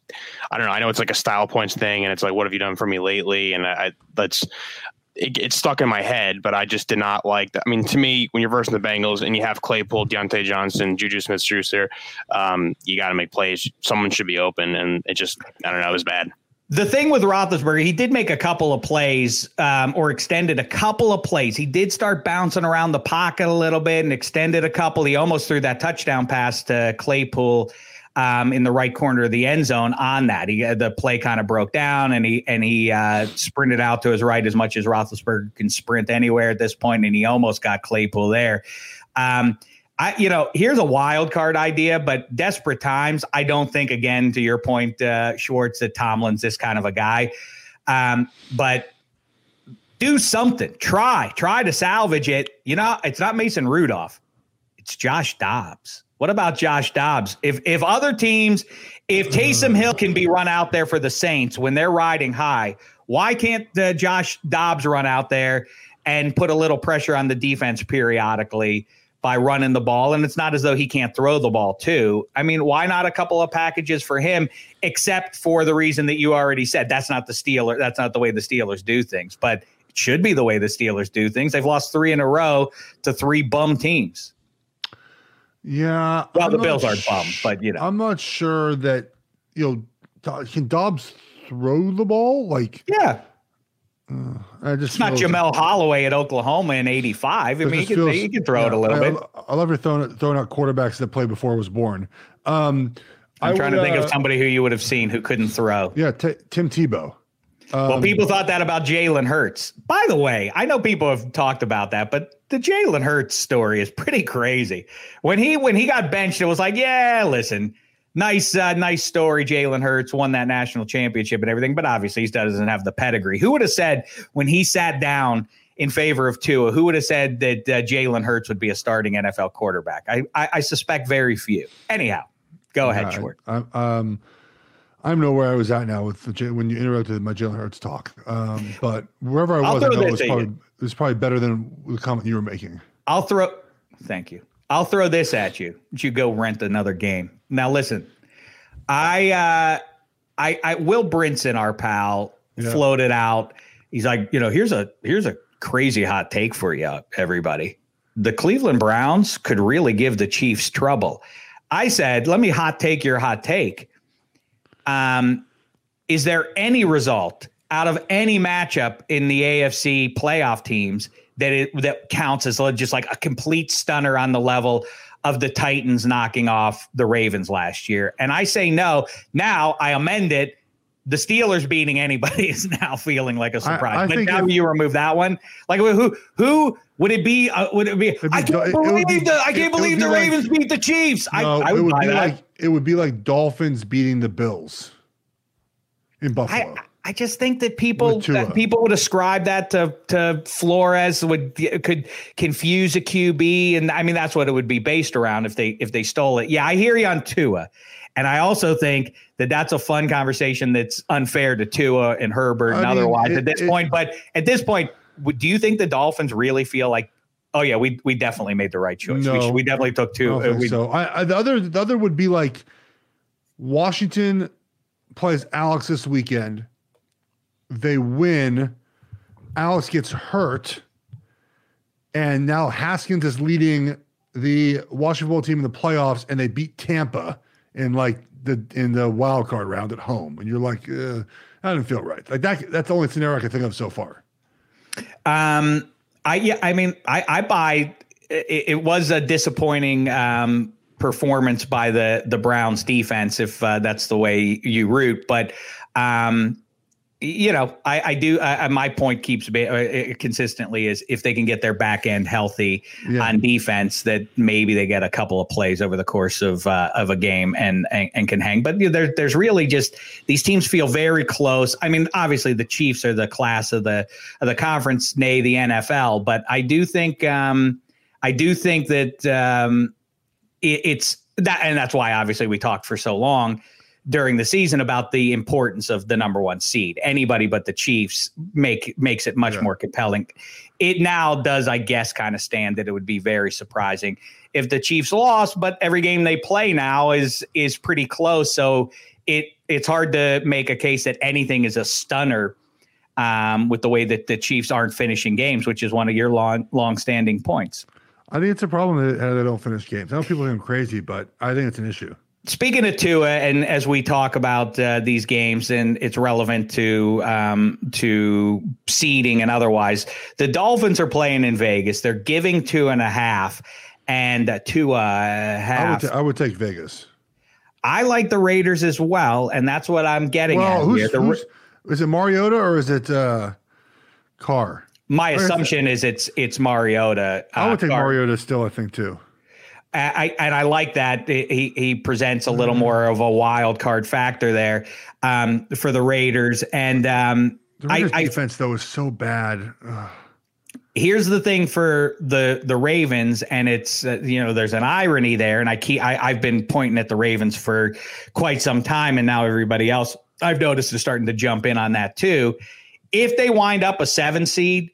I don't know. I know it's like a style points thing, and it's like, what have you done for me lately? And I, I that's. It, it's stuck in my head, but I just did not like that. I mean, to me, when you're versing the Bengals and you have Claypool, Diontae Johnson, Juju Smith Schuster, um, you got to make plays. Someone should be open, and it just, I don't know, it was bad. The thing with Roethlisberger, he did make a couple of plays, um, or extended a couple of plays. He did start bouncing around the pocket a little bit and extended a couple. He almost threw that touchdown pass to Claypool um, in the right corner of the end zone. On that, he the play kind of broke down, and he and he uh, sprinted out to his right as much as Roethlisberger can sprint anywhere at this point, and he almost got Claypool there. Um, I, you know, here's a wild card idea, but desperate times. I don't think, again, to your point, uh, Schwartz, that Tomlin's this kind of a guy. Um, but do something. Try, try to salvage it. You know, it's not Mason Rudolph. It's Josh Dobbs. What about Josh Dobbs? If if other teams, if Taysom Hill can be run out there for the Saints when they're riding high, why can't Josh Dobbs run out there and put a little pressure on the defense periodically by running the ball? And it's not as though he can't throw the ball too. I mean, why not a couple of packages for him? Except for the reason that you already said that's not the Steeler. That's not the way the Steelers do things, but it should be the way the Steelers do things. They've lost three in a row to three bum teams. Yeah. Well, I'm the Bills aren't sh- bum, but you know. I'm not sure that you know can Dobbs throw the ball like Yeah, I just it's not Jamelle Holieway at Oklahoma in '85. I mean, he can, feels- he can throw it a little I, bit. I love your throwing throwing out quarterbacks that played before I was born. Um, I'm I trying would, to think uh, of somebody who you would have seen who couldn't throw. Yeah, T- Tim Tebow. Well, Um, people thought that about Jalen Hurts. By the way, I know people have talked about that, but the Jalen Hurts story is pretty crazy. When he when he got benched, it was like, yeah, listen, nice uh, nice story. Jalen Hurts won that national championship and everything, but obviously he doesn't have the pedigree. Who would have said when he sat down in favor of Tua? Who would have said that uh, Jalen Hurts would be a starting NFL quarterback? I, I I suspect very few. Anyhow, go ahead, Short. I, um, I don't know where I was at now with the, when you interrupted my Jalen Hurts talk. Um, but wherever I was, I know it was probably, it was probably better than the comment you were making. I'll throw. Thank you. I'll throw this at you. You go rent another game. Now listen, I uh, I I Will Brinson, our pal, Yeah. floated out. He's like, you know, here's a here's a crazy hot take for you, everybody. The Cleveland Browns could really give the Chiefs trouble. I said, let me hot take your hot take. Um, is there any result out of any matchup in the AFC playoff teams that it that counts as just like a complete stunner on the level of the Titans knocking off the Ravens last year? And I say no. Now I amend it. The Steelers beating anybody is now feeling like a surprise. I but now if- you remove that one. Like who who would it be? Uh, would it be? be I can't it- it believe be- the I can't it believe be the like- Ravens beat the Chiefs. I, No, I it would would buy be that. like it would be like Dolphins beating the Bills in Buffalo. I, I just think that people that people would ascribe that to to Flores would could confuse a QB, and I mean that's what it would be based around if they if they stole it. Yeah, I hear you on Tua, and I also think that that's a fun conversation that's unfair to Tua and Herbert and mean, otherwise it- at this it- point. But at this point, do you think the Dolphins really feel like? Oh yeah, we we definitely made the right choice. We, No. should- we definitely took I two. don't uh, so. I, I, the other the other would be like Washington plays Alex this weekend. They win. Alex gets hurt, and now Haskins is leading the Washington football team in the playoffs, and they beat Tampa in like the in the wild card round at home, and you're like, uh, that doesn't feel right. Like that. That's the only scenario I can think of so far. Um, I yeah, I mean, I I buy. It, it was a disappointing um performance by the the Browns defense if uh, that's the way you root, but um you know, I, I do. I, my point keeps uh, consistently is if they can get their back end healthy yeah. on defense, that maybe they get a couple of plays over the course of uh, of a game and, and, and can hang. But you know, there, there's really just these teams feel very close. I mean, obviously the Chiefs are the class of the of the conference, nay the NFL. But I do think um, I do think that um, it, it's that, and that's why obviously we talked for so long during the season about the importance of the number one seed. Anybody but the Chiefs make makes it much yeah. more compelling. It now does, I guess, kind of stand that it would be very surprising if the Chiefs lost, but every game they play now is is pretty close. So it it's hard to make a case that anything is a stunner um, with the way that the Chiefs aren't finishing games, which is one of your long long standing points. I think it's a problem that they don't finish games. I know people think I'm crazy, but I think it's an issue. Speaking of Tua, and as we talk about uh, these games, and it's relevant to um, to seeding and otherwise, the Dolphins are playing in Vegas. They're giving two and a half, and uh, Tua half. I would, t- I would take Vegas. I like the Raiders as well, and that's what I'm getting well, at who's, here. The, who's, is it Mariota or is it uh, Carr? My or assumption is, it? is, it's it's Mariota. Uh, I would take Carr. Mariota still. I think too. I, and I like that he he presents a little more of a wild card factor there um, for the Raiders. And um, the Raiders I, defense I, though is so bad. Ugh. Here's the thing for the the Ravens, and it's uh, you know there's an irony there, and I keep I, I've been pointing at the Ravens for quite some time, and now everybody else I've noticed is starting to jump in on that too. If they wind up a seven seed,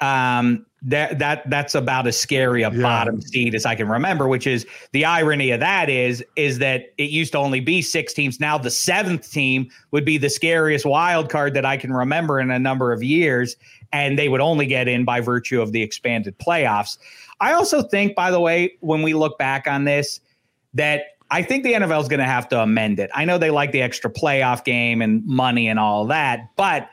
um, that that that's about as scary a yeah. bottom seed as I can remember. Which is the irony of that is is that it used to only be six teams. Now the seventh team would be the scariest wild card that I can remember in a number of years, and they would only get in by virtue of the expanded playoffs. I also think, by the way, when we look back on this, that I think the NFL is going to have to amend it. I know they like the extra playoff game and money and all that, but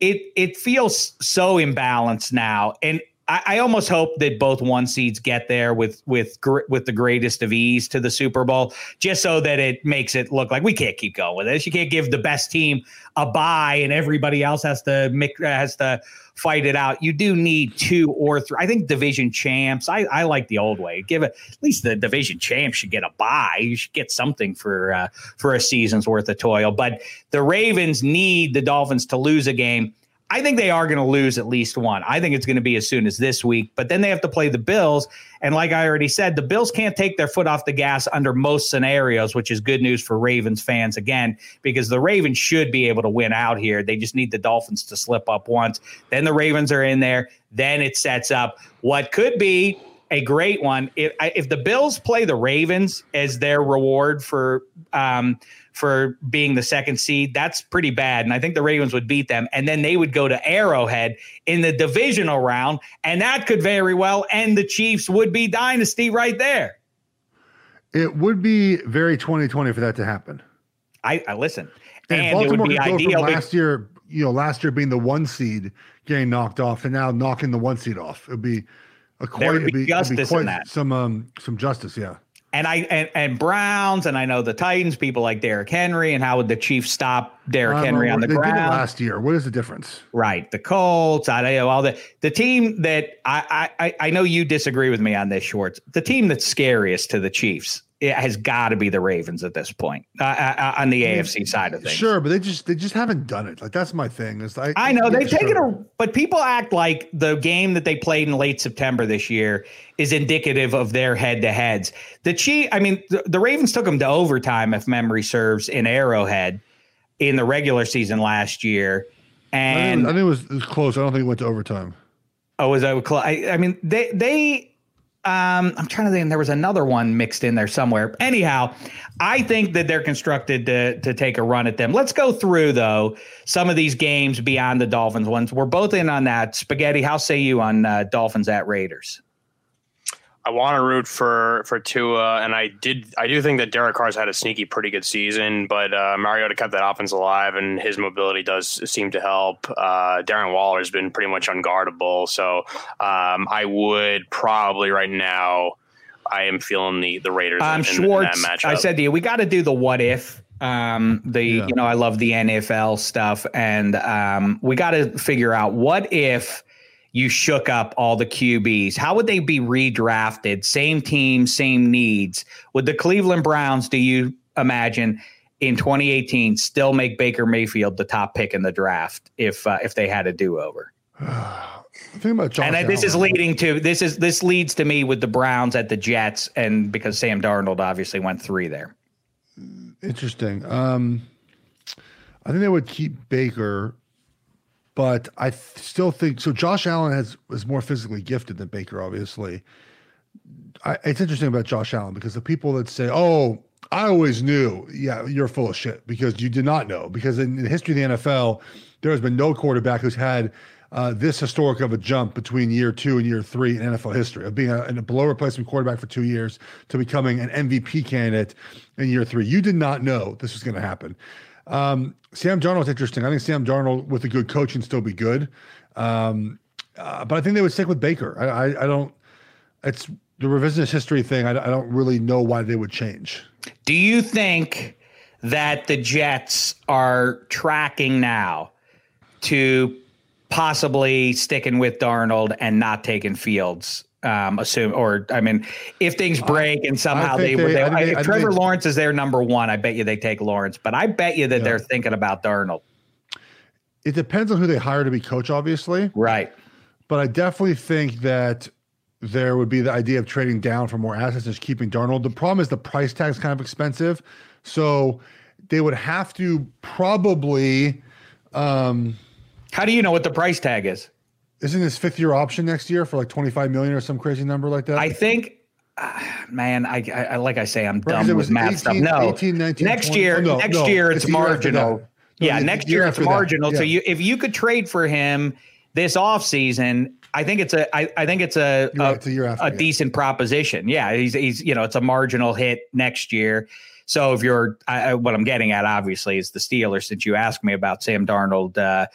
it it feels so imbalanced now, and I, I, almost hope that both one seeds get there with with with the greatest of ease to the Super Bowl, just so that it makes it look like we can't keep going with this. You can't give the best team a bye and everybody else has to has to fight it out. You do need two or three. I think division champs. I, I like the old way. Give it at least the division champs should get a bye. You should get something for uh, for a season's worth of toil. But the Ravens need the Dolphins to lose a game I think they are going to lose at least one. I think it's going to be as soon as this week, but then they have to play the Bills. And like I already said, the Bills can't take their foot off the gas under most scenarios, which is good news for Ravens fans again, because the Ravens should be able to win out here. They just need the Dolphins to slip up once. Then the Ravens are in there. Then it sets up what could be a great one. If, if the Bills play the Ravens as their reward for um, for being the second seed. That's pretty bad. And I think the Ravens would beat them. And then they would go to Arrowhead in the divisional round. And that could very well end the Chiefs would be dynasty right there. It would be very 2020 for that to happen. I, I listen. And, and Baltimore it would be ideal. last year, you know, last year being the one seed getting knocked off and now knocking the one seed off. It'd be a quite, would be, justice be quite in that. some um some justice, yeah and I and, and Browns and I know the Titans, people like Derrick Henry, and how would the Chiefs stop Derrick Henry on the they ground? Did it last year. What is the difference? Right, the Colts. I know all the the team that I I I know you disagree with me on this, Schwartz. The team that's scariest to the Chiefs it has got to be the Ravens at this point uh, uh, uh on the AFC side of things. Sure, but they just they just haven't done it. Like that's my thing. Is I, I know they've taken a, but people act like the game that they played in late September this year is indicative of their head to heads. The Chief, I mean, the, the Ravens took them to overtime, if memory serves, in Arrowhead in the regular season last year, and I think, I think it, was, it was close. I don't think it went to overtime. Oh, was that close? I, I mean, they they Um, I'm trying to think. There was another one mixed in there somewhere. Anyhow, I think that they're constructed to to take a run at them. Let's go through though some of these games beyond the Dolphins ones. We're both in on that. Spaghetti, how say you on uh, Dolphins at Raiders? I want to root for for Tua, and I did. I do think that Derek Carr's had a sneaky, pretty good season, but uh, Mariota kept that offense alive, and his mobility does seem to help. Uh, Darren Waller has been pretty much unguardable, so um, I would probably right now. I am feeling the the Raiders. Um, in, Schwartz, in that matchup. I said to you, we got to do the what if. Um, the Yeah. you know I love the NFL stuff, and um, we got to figure out what if you shook up all the QBs. How would they be redrafted? Same team, same needs. Would the Cleveland Browns, do you imagine, in 2018 still make Baker Mayfield the top pick in the draft if uh, if they had a do over? Think about And uh, this is leading to this is this leads to me with the Browns at the Jets, and because Sam Darnold obviously went three there. Interesting. Um, I think they would keep Baker, but I th- still think so. Josh Allen has is more physically gifted than Baker, obviously. I, it's interesting about Josh Allen because the people that say, "Oh, I always knew," yeah, you're full of shit because you did not know. Because in, in the history of the NFL, there has been no quarterback who's had uh, this historic of a jump between year two and year three in NFL history of being a, a below replacement quarterback for two years to becoming an MVP candidate in year three. You did not know this was going to happen. Um, Sam Darnold's interesting. I think Sam Darnold with a good coach can still be good, um, uh, but I think they would stick with Baker. I, I, I don't. It's the revisionist history thing. I, I don't really know why they would change. Do you think that the Jets are tracking now to possibly sticking with Darnold and not taking Fields? Um, assume or I mean, if things break and somehow they, were they- they, I they- if Trevor Lawrence is their number one, I bet you they take Lawrence. But I bet you that they're thinking about Darnold. It depends on who they hire to be coach, obviously. Right. But I definitely think that there would be the idea of trading down for more assets and just keeping Darnold. The problem is the price tag's kind of expensive. So they would have to probably um How do you know what the price tag is? Isn't this fifth year option next year for like 25 million or some crazy number like that? I think, uh, man, I, I like I say, I'm Right, dumb it with was math stuff. No, 18, 19, next 20. year, Oh, no, next no, year it's it's year marginal. No, yeah, next year year it's marginal. So you, if you could trade for him this offseason, I think it's a, I, I think it's a, a, right, a after, a yeah. decent proposition. Yeah, he's, he's, you know, it's a marginal hit next year. So if you're, I- what I'm getting at, obviously, is the Steelers. Since you asked me about Sam Darnold, uh,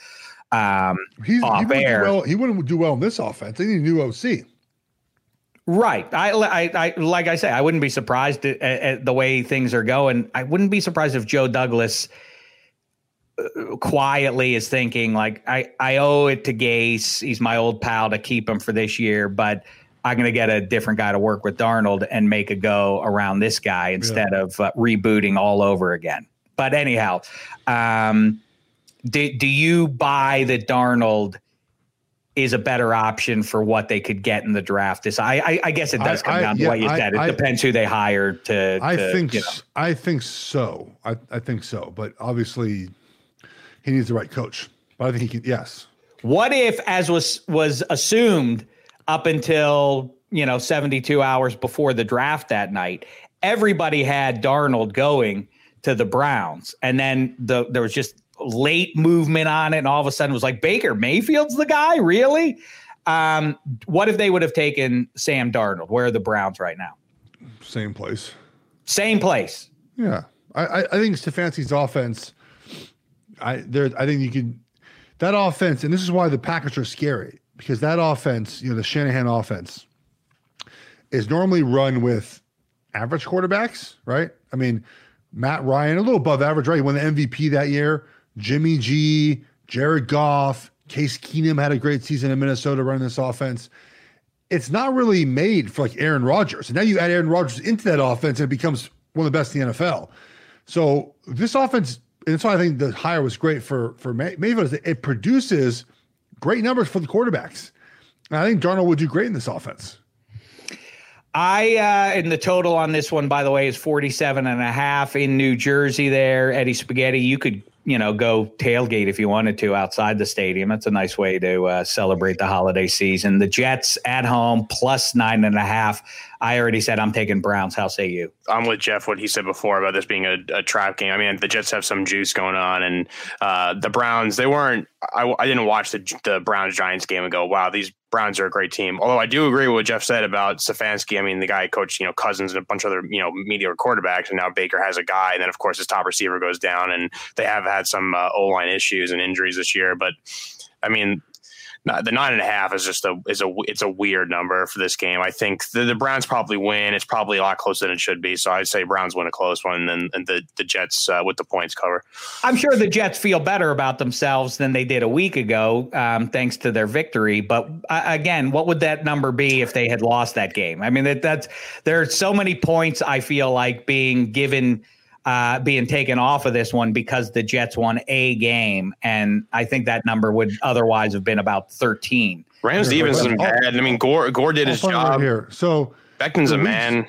um, He's, he, off wouldn't air. well, he wouldn't do well in this offense. They need a new OC. Right. I, I, I, like I say, I wouldn't be surprised at, at the way things are going. I wouldn't be surprised if Joe Douglas uh, quietly is thinking like, I, I owe it to Gase. He's my old pal to keep him for this year, but I'm going to get a different guy to work with Darnold and make a go around this guy instead of uh, rebooting all over again. But anyhow, um, do, do you buy that Darnold is a better option for what they could get in the draft? This, I, I, I guess it does come I- down to yeah, what you I- said. It I- depends who they hire to. I to, think you know. I think so. I, I think so. But obviously, he needs the right coach. But I think he can. Yes. What if, as was was assumed up until you know 72 hours before the draft that night, everybody had Darnold going to the Browns, and then the there was just late movement on it, and all of a sudden it was like Baker Mayfield's the guy, really? Um, what if they would have taken Sam Darnold? Where are the Browns right now? Same place. Same place. Yeah. I, I, I think Stefanski's offense. I there. I think you can. That offense, and this is why the Packers are scary because that offense, you know, the Shanahan offense, is normally run with average quarterbacks, right? I mean, Matt Ryan, a little above average, right? He won the MVP that year. Jimmy G, Jared Goff, Case Keenum had a great season in Minnesota running this offense. It's not really made for like Aaron Rodgers. And now you add Aaron Rodgers into that offense and it becomes one of the best in the NFL. So this offense, and that's why I think the hire was great for for May- Mayfield. It produces great numbers for the quarterbacks. And I think Darnold would do great in this offense. I uh and the total on this one by the way is 47 and a half in New Jersey there Eddie Spaghetti you could you know, go tailgate if you wanted to outside the stadium. That's a nice way to uh, celebrate the holiday season. The Jets at home plus nine and a half. I already said I'm taking Browns. How say you? I'm with Jeff. What he said before about this being a, a trap game. I mean, the Jets have some juice going on, and uh, the Browns. They weren't. I, I didn't watch the the Browns Giants game and go, "Wow, these Browns are a great team." Although I do agree with what Jeff said about Stefanski. I mean, the guy coached you know Cousins and a bunch of other you know mediocre quarterbacks, and now Baker has a guy, and then of course his top receiver goes down, and they have had some uh, O line issues and injuries this year. But I mean, the nine and a half is just a is a it's a weird number for this game. I think the, the Browns probably win. It's probably a lot closer than it should be. So I'd say Browns win a close one, and, then and the the Jets uh, with the points cover. I'm sure the Jets feel better about themselves than they did a week ago, um, thanks to their victory. But uh, again, what would that number be if they had lost that game? I mean, that, that's there are so many points. I feel like being given uh, being taken off of this one because the Jets won a game, and I think that number would otherwise have been about thirteen. Rams Stevens isn't bad. I mean, Gore Gore did his job right here. So Becton's a week, man.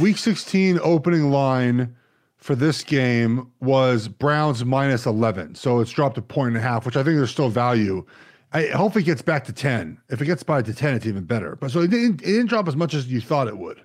Week sixteen opening line for this game was Browns minus eleven, so it's dropped a point and a half, which I think there's still value. I hope it gets back to ten. If it gets back to ten, it's even better. But so it didn't, it didn't drop as much as you thought it would.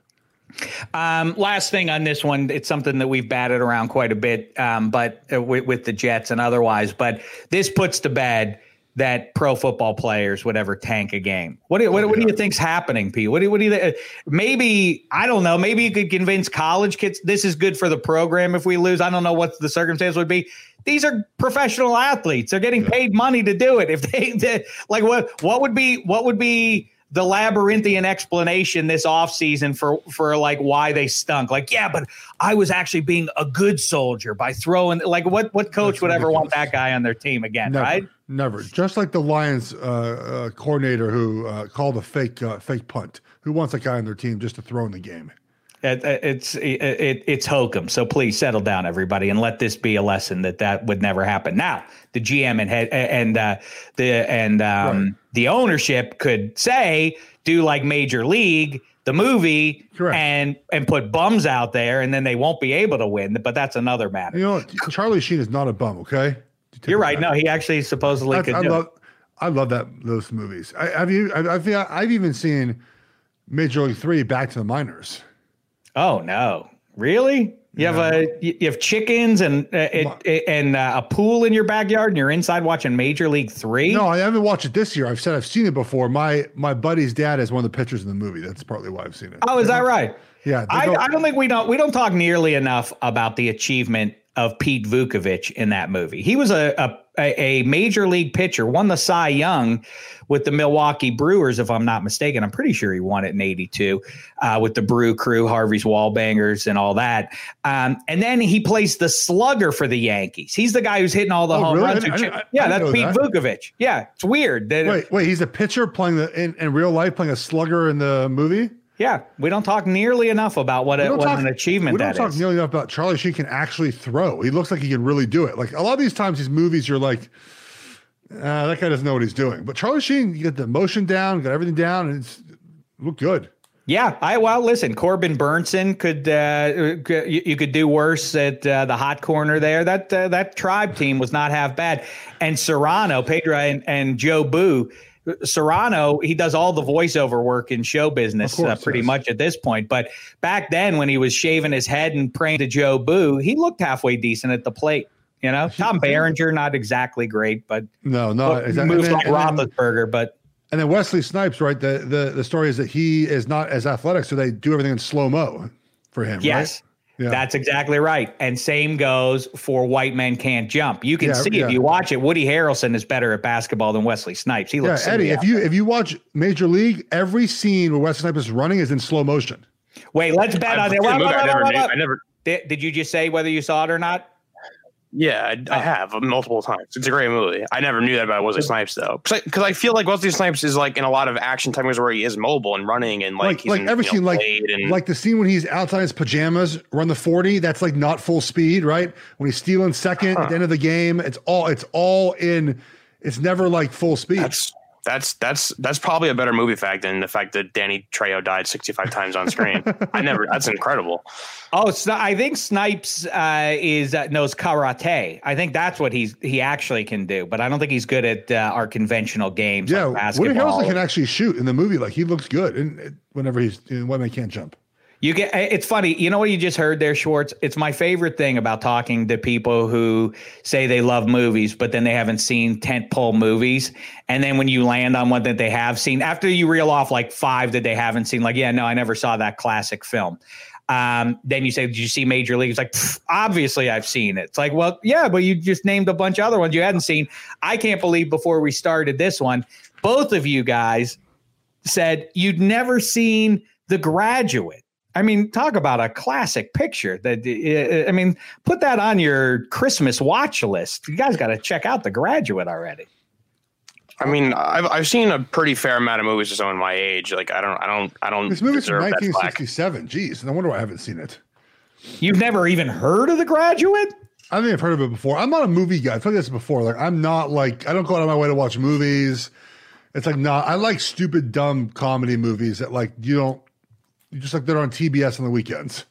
Um, last thing on this one, it's something that we've batted around quite a bit, um, but uh, with, with, the Jets and otherwise. But this puts to bed that pro football players would ever tank a game. What do, what, what do you think's happening, Pete? What do, what do you uh, maybe I don't know. Maybe you could convince college kids this is good for the program if we lose. I don't know what the circumstance would be. These are professional athletes. They're getting paid money to do it. If they, they like what what would be what would be the labyrinthian explanation this offseason for for like why they stunk. Like, yeah, but I was actually being a good soldier by throwing like what what coach That's would ridiculous. ever want that guy on their team again, never, right? Never. Just like the Lions uh, uh, coordinator who uh, called a fake uh, fake punt. Who wants a guy on their team just to throw in the game? It, it's it, it, it's hokum. So please settle down, everybody, and let this be a lesson that that would never happen. Now, the GM and head and uh, the and um, right. the ownership could say do like Major League the movie Correct. and and put bums out there, and then they won't be able to win. But that's another matter. You know, Charlie Sheen is not a bum. Okay, you're right. No, he actually supposedly I, could. I love, it. I love that those movies. I, have you? I've, I've even seen Major League Three Back to the Minors. Oh no, really? You have a you have chickens and uh, it, and uh, a pool in your backyard, and you're inside watching Major League Three. No, I haven't watched it this year. I've said I've seen it before. My my buddy's dad is one of the pitchers in the movie. That's partly why I've seen it. Oh, is that right? Yeah, I, I don't think we don't we don't talk nearly enough about the achievement of Pete Vukovich in that movie. He was a, a a, major league pitcher, won the Cy Young with the Milwaukee Brewers, if I'm not mistaken. I'm pretty sure he won it in '82 uh, with the Brew Crew, Harvey's Wallbangers, and all that. Um, and then he plays the slugger for the Yankees. He's the guy who's hitting all the oh, home really? runs. I, I, I, yeah, that's Pete that. Vukovich. Yeah, it's weird. That wait, wait, he's a pitcher playing the in, in real life playing a slugger in the movie. Yeah, we don't talk nearly enough about what, it, what talk, an achievement that is. we don't talk is. nearly enough about Charlie Sheen can actually throw. He looks like he can really do it. Like a lot of these times, these movies, you're like, uh, that guy doesn't know what he's doing. But Charlie Sheen, you get the motion down, got everything down, and it's look good. Yeah, I well listen. Corbin Bernsen could uh, you, you, could do worse at uh, the hot corner there. That uh, that tribe team was not half bad, and Cerrano, Pedro, and, and Jobu Cerrano, he does all the voiceover work in show business uh, course, uh, pretty yes. much at this point. But back then, when he was shaving his head and praying to Jobu, he looked halfway decent at the plate. You know, Tom Berenger, not exactly great, but no, no, exactly. moves like Roethlisberger. But and then Wesley Snipes, right? The the the story is that he is not as athletic, so they do everything in slow mo for him. Yes. Right? Yeah. That's exactly right. And same goes for White Men Can't Jump. You can yeah, see yeah. if you watch it, Woody Harrelson is better at basketball than Wesley Snipes. He looks yeah, Eddie. If you if you watch Major League, every scene where Wesley Snipes is running is in slow motion. Wait, let's bet on it. I never. Did, did you just say whether you saw it or not? Yeah, I, I, oh. have uh, multiple times. It's a great movie. I never knew that about Wesley Snipes though, because I, I, feel like Wesley Snipes is like in a lot of action movies where he is mobile and running and like like, like in, every scene, like and, like the scene when he's outside his pajamas, run the forty. That's like not full speed, right? When he's stealing second huh. at the uh-huh. end of the game, it's all it's all in. It's never like full speed. That's That's that's that's probably a better movie fact than the fact that Danny Trejo died 65 times on screen. I never. That's incredible. Oh, I think Snipes uh, is uh, knows karate. I think that's what he's he actually can do, but I don't think he's good at uh, our conventional games. Yeah, like Woody Harrelson can actually shoot in the movie. Like he looks good, and whenever he's in White Man Can't Jump. You get it's funny. You know what you just heard there, Schwartz? It's my favorite thing about talking to people who say they love movies, but then they haven't seen tentpole movies. And then when you land on one that they have seen, after you reel off like five that they haven't seen, like, yeah, no, I never saw that classic film. Um, then you say, Did you see Major League? It's like, obviously I've seen it. It's like, well, yeah, but you just named a bunch of other ones you hadn't seen. I can't believe before we started this one, both of you guys said you'd never seen The Graduate. I mean, talk about a classic picture. That uh, I mean, put that on your Christmas watch list. You guys got to check out The Graduate already. I mean, I've I've seen a pretty fair amount of movies of someone my age. Like, I don't, I don't, I don't. This movie's from 1967. Geez, no wonder I haven't seen it. You've never even heard of The Graduate? I think I've heard of it before. I'm not a movie guy. I've told you this before. Like, I'm not like I don't go out of my way to watch movies. It's like not. I like stupid, dumb comedy movies that like you don't you just like they're on TBS on the weekends.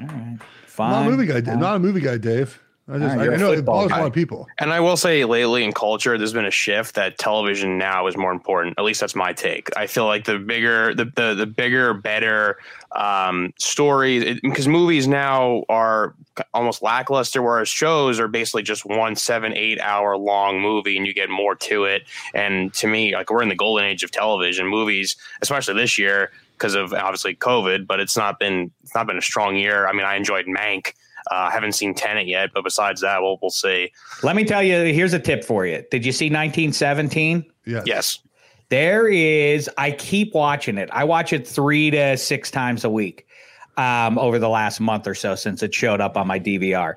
All right. Fine. Not a movie guy. Fine. Not a movie guy, Dave. I just right, I, I know it bothers guy. a lot of people. And I will say lately in culture, there's been a shift that television now is more important. At least that's my take. I feel like the bigger, the the, the bigger, better um, stories, because movies now are almost lackluster, whereas shows are basically just one seven, eight hour long movie, and you get more to it. And to me, like we're in the golden age of television. Movies, especially this year, because of obviously COVID, but it's not been it's not been a strong year. I mean, I enjoyed Mank. Uh, I uh, haven't seen Tenet yet, but besides that, we'll we'll see. Let me tell you. Here's a tip for you. Did you see 1917? Yes. Yes. There is. I keep watching it. I watch it three to six times a week um, over the last month or so since it showed up on my DVR.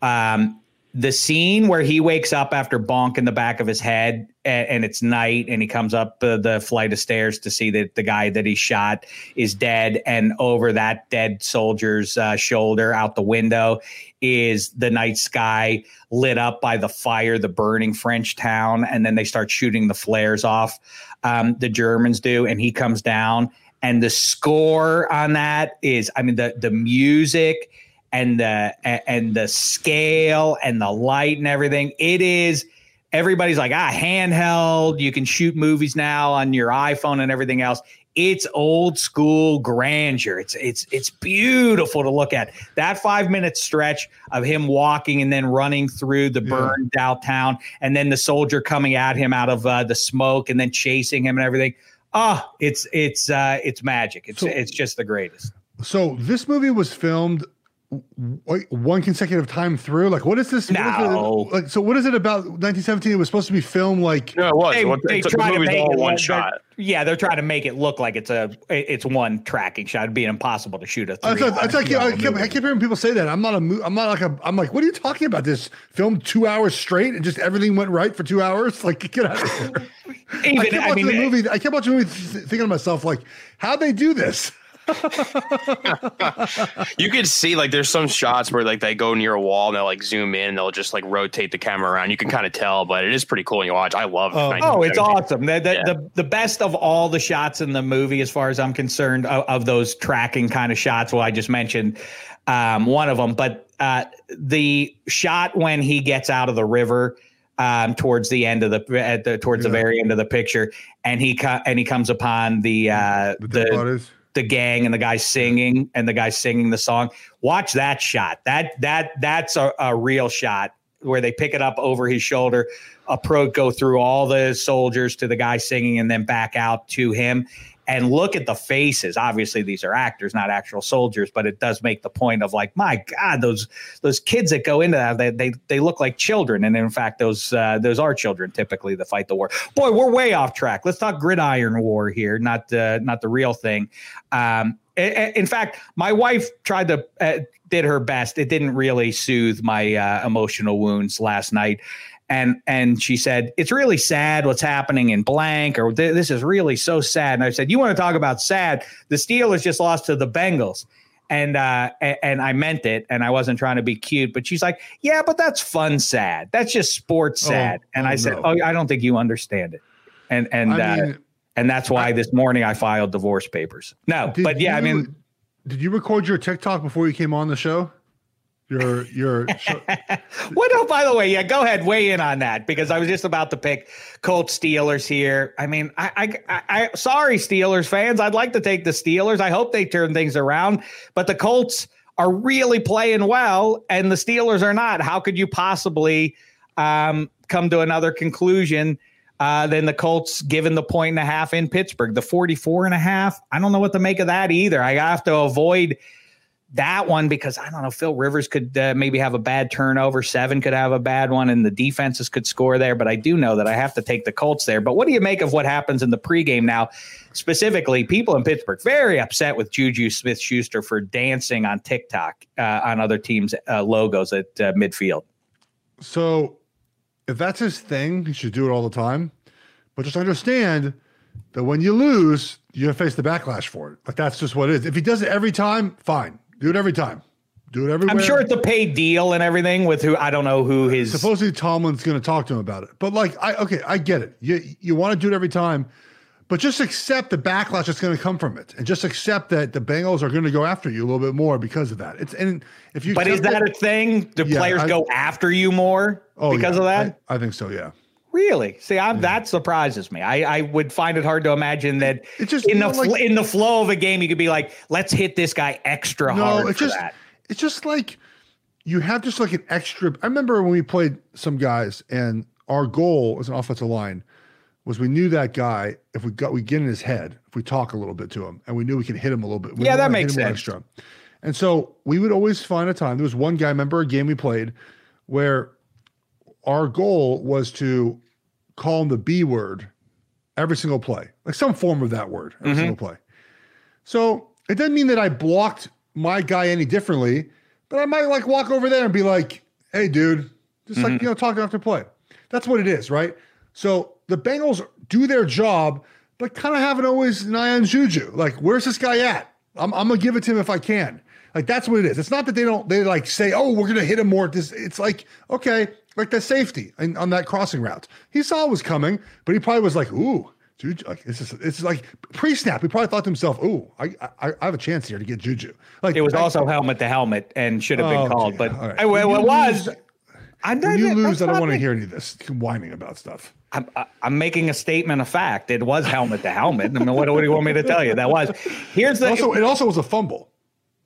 Um, the scene where he wakes up after bonk in the back of his head and, and it's night and he comes up uh, the flight of stairs to see that the guy that he shot is dead and over that dead soldier's uh, shoulder out the window is the night sky lit up by the fire the burning french town and then they start shooting the flares off um, the germans do and he comes down and the score on that is i mean the the music and the and the scale and the light and everything. It is everybody's like ah handheld. You can shoot movies now on your iPhone and everything else. It's old school grandeur. It's it's it's beautiful to look at. That five minute stretch of him walking and then running through the burned yeah. out town, and then the soldier coming at him out of uh, the smoke and then chasing him and everything. Ah, oh, it's it's uh, it's magic. It's so, it's just the greatest. So this movie was filmed one consecutive time through? Like, what is this? No. Is it, like, so what is it about 1917? It was supposed to be filmed like. No, it was. They, they try to make it one shot. Yeah, they're trying to make it look like it's a it's one tracking shot. It'd be impossible to shoot a. I, thought, I, thought, I, kept, I keep hearing people say that. I'm not a. I'm not like a. I'm like, what are you talking about? This film two hours straight and just everything went right for two hours. Like, get out of here. Even, I kept watching mean, the movie. I kept watching the movie, thinking to myself, like, how'd they do this? You could see like there's some shots where like they go near a wall and they'll like zoom in and they'll just like rotate the camera around. You can kind of tell, but it is pretty cool when you watch. I love. Oh, oh it's awesome. The the, yeah. the, the best of all the shots in the movie, as far as I'm concerned, of, of those tracking kind of shots. Well, I just mentioned um, one of them, but uh, the shot when he gets out of the river. Um, towards the end of the, at the towards yeah. the very end of the picture, and he co- and he comes upon the uh, the, the the gang and the guy singing and the guy singing the song. Watch that shot. That that that's a, a real shot where they pick it up over his shoulder, a pro go through all the soldiers to the guy singing and then back out to him and look at the faces. Obviously, these are actors, not actual soldiers, but it does make the point of like, my God, those those kids that go into that, they they, they look like children, and in fact, those uh, those are children typically that fight the war. Boy, we're way off track. Let's talk gridiron war here, not uh, not the real thing. Um, in fact, my wife tried to uh, did her best. It didn't really soothe my uh, emotional wounds last night and and she said it's really sad what's happening in blank or this is really so sad and i said you want to talk about sad the steelers just lost to the bengals and uh and i meant it and i wasn't trying to be cute but she's like yeah but that's fun sad that's just sports oh, sad oh, and i said no. oh i don't think you understand it and and I uh, mean, and that's why this morning I filed divorce papers. No, but yeah, I mean, did you record your TikTok before you came on the show? Your your what? Oh, by the way, yeah, go ahead, weigh in on that because I was just about to pick Colts Steelers here. I mean, I, I, I, I sorry, Steelers fans. I'd like to take the Steelers. I hope they turn things around, but the Colts are really playing well, and the Steelers are not. How could you possibly um, come to another conclusion? Uh, than the Colts given the point and a half in Pittsburgh, the 44 and a half. I don't know what to make of that either. I have to avoid that one because I don't know. Phil Rivers could uh, maybe have a bad turnover. Seven could have a bad one, and the defenses could score there. But I do know that I have to take the Colts there. But what do you make of what happens in the pregame now? Specifically, people in Pittsburgh very upset with Juju Smith Schuster for dancing on TikTok uh, on other teams' uh, logos at uh, midfield. so if that's his thing, he should do it all the time. But just understand that when you lose, you're gonna face the backlash for it. Like that's just what it is. If he does it every time, fine. Do it every time. Do it everywhere. I'm sure it's a paid deal and everything with who I don't know who his supposedly Tomlin's going to talk to him about it. But like, I okay, I get it. You you want to do it every time, but just accept the backlash that's going to come from it, and just accept that the Bengals are going to go after you a little bit more because of that. It's and if you But is that it- a thing? Do Yeah, players I- go after you more oh, because yeah, of that? I, I think so. Yeah. Really? See, I'm, that surprises me. I, I would find it hard to imagine that It just- in the like- in the flow of a game, you could be like, "Let's hit this guy extra No, hard it's for just that." it's just like you have just like an extra. I remember when we played some guys, and our goal as an offensive line was we knew that guy if we got we get in his head if we talk a little bit to him, and we knew we could hit him a little bit. we Yeah, that makes sense. Extra. And so we would always find a time. There was one guy, remember a game we played where our goal was to call him the B word every single play, like some form of that word every Mhm. single play. So it doesn't mean that I blocked my guy any differently, but I might like walk over there and be like, "Hey, dude," just like you know, talking after play. That's what it is, right? So the Bengals do their job, but kind of haven't always an eye on Juju. Like, where's this guy at? I'm, I'm gonna give it to him if I can. Like that's what it is. It's not that they don't they like say, "Oh, we're gonna hit him more." This it's like okay, like the safety in, on that crossing route. He saw it was coming, but he probably was like, "Ooh." Juju, like this is it's like pre-snap. He probably thought to himself, "Ooh, I, I I have a chance here to get Juju." Like It was I- also helmet to helmet and should have been Oh, called, but right. I, well, it was. lose- I, When you lose, I don't want to hear any of this whining about stuff. I'm, I'm making a statement of fact. It was helmet to helmet. I mean, what, what do you want me to tell you? That was. Here's the. Also, it also was a fumble,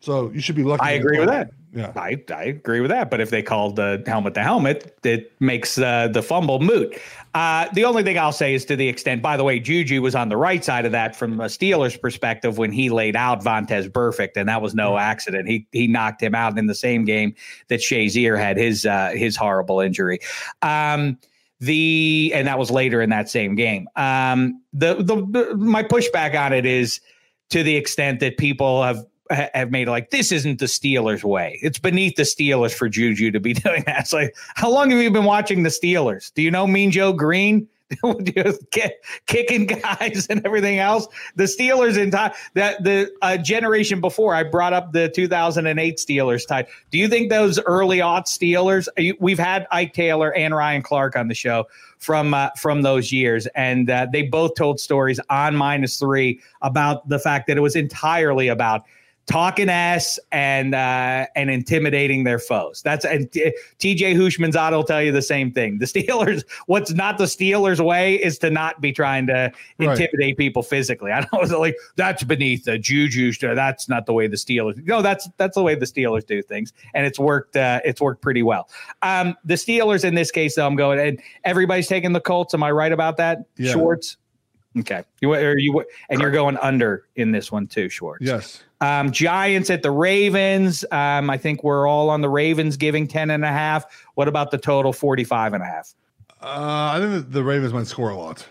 so you should be lucky. I agree with that. Yeah. I, I agree with that. But if they called the helmet the helmet, it makes uh, the fumble moot. Uh, the only thing I'll say is to the extent, by the way, Juju was on the right side of that from a Steelers perspective when he laid out Vontaze Burfict, and that was no accident. He he knocked him out in the same game that Shazier had his uh, his horrible injury. Um, the and that was later in that same game. Um, the, the the my pushback on it is to the extent that people have ha- have made like this isn't the Steelers way. It's beneath the Steelers for Juju to be doing that. It's like, how long have you been watching the Steelers? Do you know Mean Joe Greene? Get, kicking guys and everything else. The Steelers in time that the uh, generation before I brought up the 2008 Steelers type. Do you think those early aught Steelers? We've had Ike Taylor and Ryan Clark on the show from uh, from those years, and uh, they both told stories on minus three about the fact that it was entirely about talking ass and uh, and intimidating their foes. That's and T- TJ Houshmandzadeh will tell you the same thing. The Steelers, what's not the Steelers' way is to not be trying to Right. intimidate people physically. I don't like that's beneath the Juju. That's not the way the Steelers. No, that's that's the way the Steelers do things, and it's worked. Uh, it's worked pretty well. Um, the Steelers in this case, though, I'm going and everybody's taking the Colts. Am I right about that? Yeah. Schwartz. Okay, you are you and you're going under in this one too, Schwartz. Yes. Um, Giants at the Ravens. Um, I think we're all on the Ravens giving 10 and a half. What about the total 45 and a half? Uh, I think the Ravens might score a lot.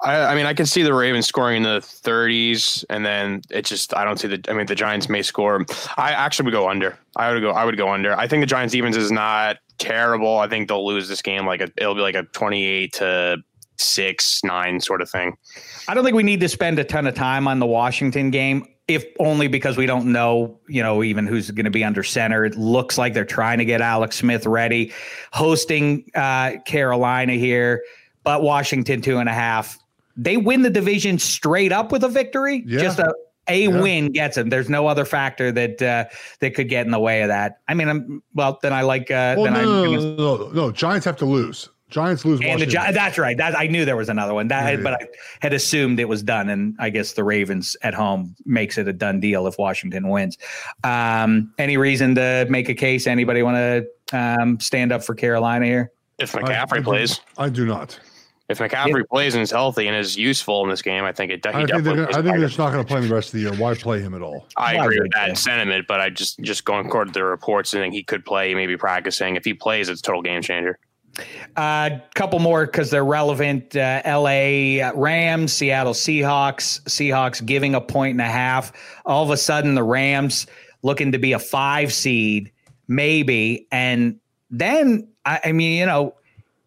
I, I mean, I can see the Ravens scoring in the 30s, and then it just I don't see the. I mean, the Giants may score. I actually would go under. I would go. I would go under. I think the Giants defense is not terrible. I think they'll lose this game. Like a, it'll be like a 28 to six nine sort of thing. I don't think we need to spend a ton of time on the Washington game, if only because we don't know, you know, even who's going to be under center. It looks like they're trying to get Alex Smith ready, hosting uh, Carolina here, but Washington two and a half. they win the division straight up with a victory. Yeah. Just a a Yeah. win gets them. There's no other factor that uh, that could get in the way of that. I mean, I'm well. Then I like. Uh, Well, then no, I'm no, gonna- no, no, no, no. Giants have to lose. Giants lose. and the Washington. Gi- that's right. That I knew there was another one. That, Yeah, yeah. but I had assumed it was done, and I guess the Ravens at home makes it a done deal if Washington wins. Um, any reason to make a case? Anybody want to um, stand up for Carolina here? If I- McCaffrey I do- plays, I do not. if McCaffrey plays and is healthy and is useful in this game, I think it. He I think, definitely they're, gonna- I think they're not going to play him the rest of the year. Why play him at all? I Why agree with that they? sentiment, but I just just going according to the reports, I think he could play, maybe practicing. If he plays, it's a total game changer. A uh, couple more because they're relevant. Uh, L.A. Rams, Seattle Seahawks. Seahawks giving a point and a half. All of a sudden, the Rams looking to be a five seed, maybe. And then, I, I mean, you know,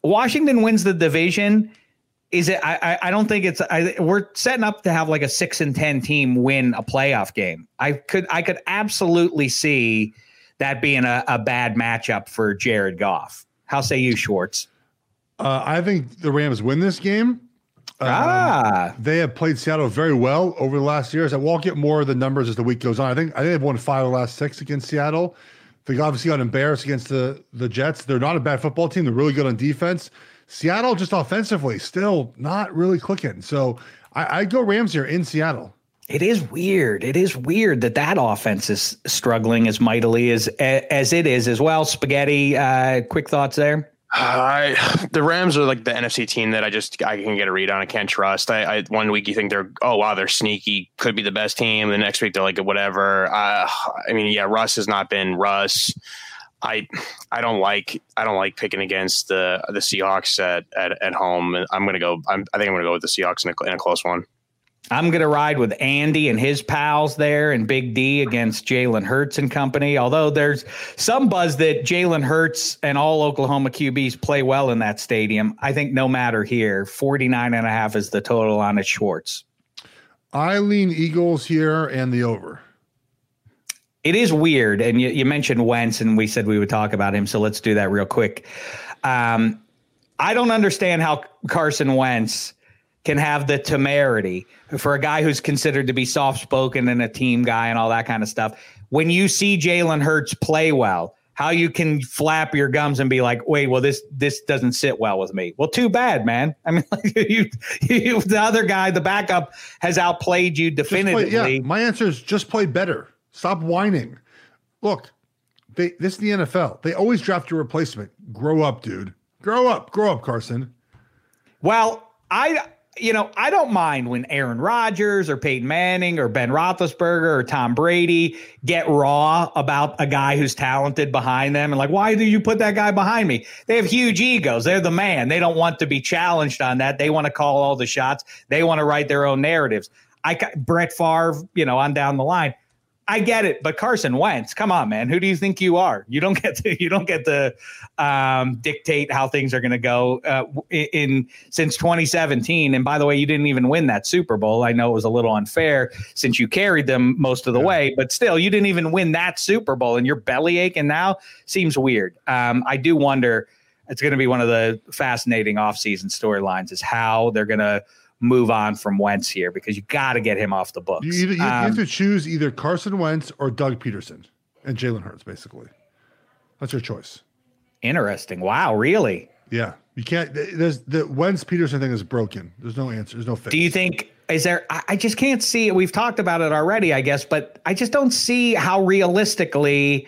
Washington wins the division. Is it? I, I- I don't think it's. I, we're setting up to have like a six and ten team win a playoff game. I could. I could absolutely see that being a, a bad matchup for Jared Goff. How say you, Schwartz? Uh, I think the Rams win this game. Um, ah, They have played Seattle very well over the last years. I won't get more of the numbers as the week goes on. I think I think they've won five of the last six against Seattle. They obviously got embarrassed against the the Jets. They're not a bad football team. They're really good on defense. Seattle just offensively still not really clicking. So I, I go Rams here in Seattle. It is weird. It is weird that that offense is struggling as mightily as as it is as well. Spaghetti. Uh, quick thoughts there. I, the Rams are like the NFC team that I just I can get a read on. I can't trust. I, I one week you think they're oh wow they're sneaky, could be the best team. The next week they're like whatever. Uh, I mean yeah, Russ has not been Russ. I I don't like I don't like picking against the the Seahawks at at, at home. I'm gonna go. I'm, I think I'm gonna go with the Seahawks in a, in a close one. I'm going to ride with Andy and his pals there and Big D against Jalen Hurts and company. Although there's some buzz that Jalen Hurts and all Oklahoma QBs play well in that stadium. I think no matter here, 49 and a half is the total on it Schwartz. I lean Eagles here and the over. It is weird. And you, you mentioned Wentz, and we said we would talk about him. So let's do that real quick. Um, I don't understand how Carson Wentz can have the temerity for a guy who's considered to be soft spoken and a team guy and all that kind of stuff. When you see Jalen Hurts play well, how you can flap your gums and be like, wait, well, this this doesn't sit well with me. Well, too bad, man. I mean, like, you, you the other guy, the backup, has outplayed you Just play- definitively. yeah, my answer is just play better. Stop whining. Look, they this is the NFL. They always draft your replacement. Grow up, dude. Grow up. Grow up, Carson. Well, I you know I don't mind when Aaron Rodgers or Peyton Manning or Ben Roethlisberger or Tom Brady get raw about a guy who's talented behind them and like, why do you put that guy behind me? They have huge egos. They're the man. They don't want to be challenged on that. They want to call all the shots. They want to write their own narratives. I Brett Favre, you know, on down the line. I get it, but Carson Wentz, come on, man. Who do you think you are? You don't get to you don't get to um, dictate how things are going to go uh, in, in since 2017. And by the way, you didn't even win that Super Bowl. I know it was a little unfair since you carried them most of the Yeah. way, but still, you didn't even win that Super Bowl, and you're belly aching now. Seems weird. Um, I do wonder. It's going to be one of the fascinating offseason storylines is how they're going to move on from Wentz here because you got to get him off the books. You, either, you, you have Um, to choose either Carson Wentz or Doug Pederson and Jalen Hurts, basically. That's your choice. Interesting. Wow, really? Yeah. You can't there's the Wentz Pederson thing is broken. There's no answer. There's no fix. Do you think is there I, I just can't see it. We've talked about it already, I guess, but I just don't see how realistically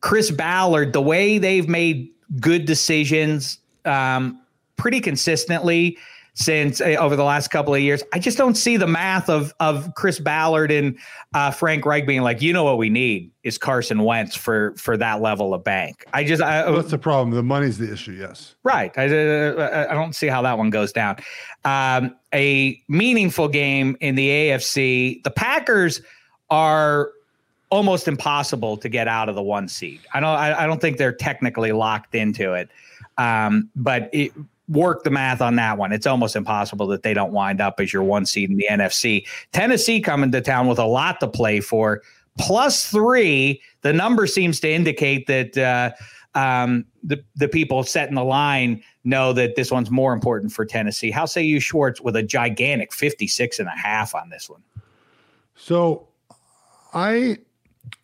Chris Ballard, the way they've made good decisions um, pretty consistently since uh, over the last couple of years, I just don't see the math of of Chris Ballard and uh, Frank Reich being like, you know what we need is Carson Wentz for for that level of bank. I just I, That's the problem. The money's the issue, yes. Right. I, uh, I don't see how that one goes down. Um, a meaningful game in the AFC. The Packers are almost impossible to get out of the one seed. I don't. I, I don't think they're technically locked into it. Um, but it, work the math on that one. It's almost impossible that they don't wind up as your one seed in the NFC. Tennessee coming to town with a lot to play for. Plus three. The number seems to indicate that. Uh, um, the the people setting the line know that this one's more important for Tennessee. How say you, Schwartz, with a gigantic 56 and a half on this one? So I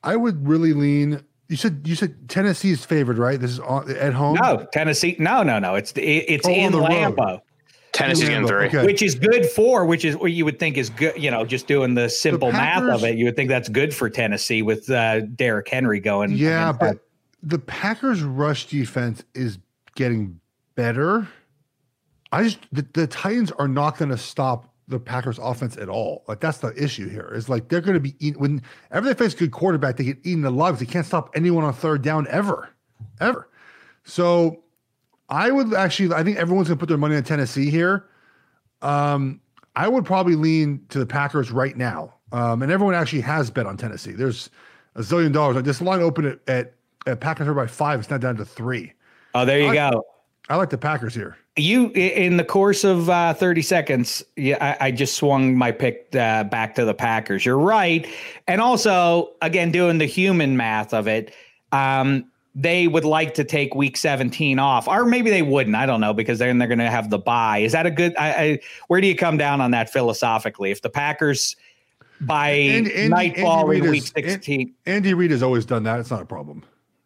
I would really lean. You said you said Tennessee's favored, right? This is on, at home. No, Tennessee. No, no, no. It's it's Oh, in the road. Lambeau, Tennessee's getting three. Okay. which is good for which is what you would think is good. You know, just doing the simple math Packers- of it, you would think that's good for Tennessee with uh, Derrick Henry going. Yeah, but that. the Packers' rush defense is getting better. I just the, the Titans are not going to stop the Packers' offense at all. Like that's the issue here. Is like they're going to be eaten whenever they face a good quarterback, they get eaten alive. They can't stop anyone on third down ever, ever. So I would actually, I think everyone's going to put their money on Tennessee here. Um, I would probably lean to the Packers right now. Um, and everyone actually has bet on Tennessee. There's a zillion dollars. Like this line opened at, at, at Packers by five. It's now down to three. oh, there you I- go. I like the Packers here. You in the course of uh, 30 seconds, yeah, I, I just swung my pick uh, back to the Packers. You're right, and also again doing the human math of it, um, they would like to take Week 17 off, or maybe they wouldn't. I don't know because then they're going to have the bye. Is that a good? I, I, where do you come down on that philosophically? If the Packers by And- and- nightfall Andy in Reid Week is- 16, Andy Reid has always done that. It's not a problem.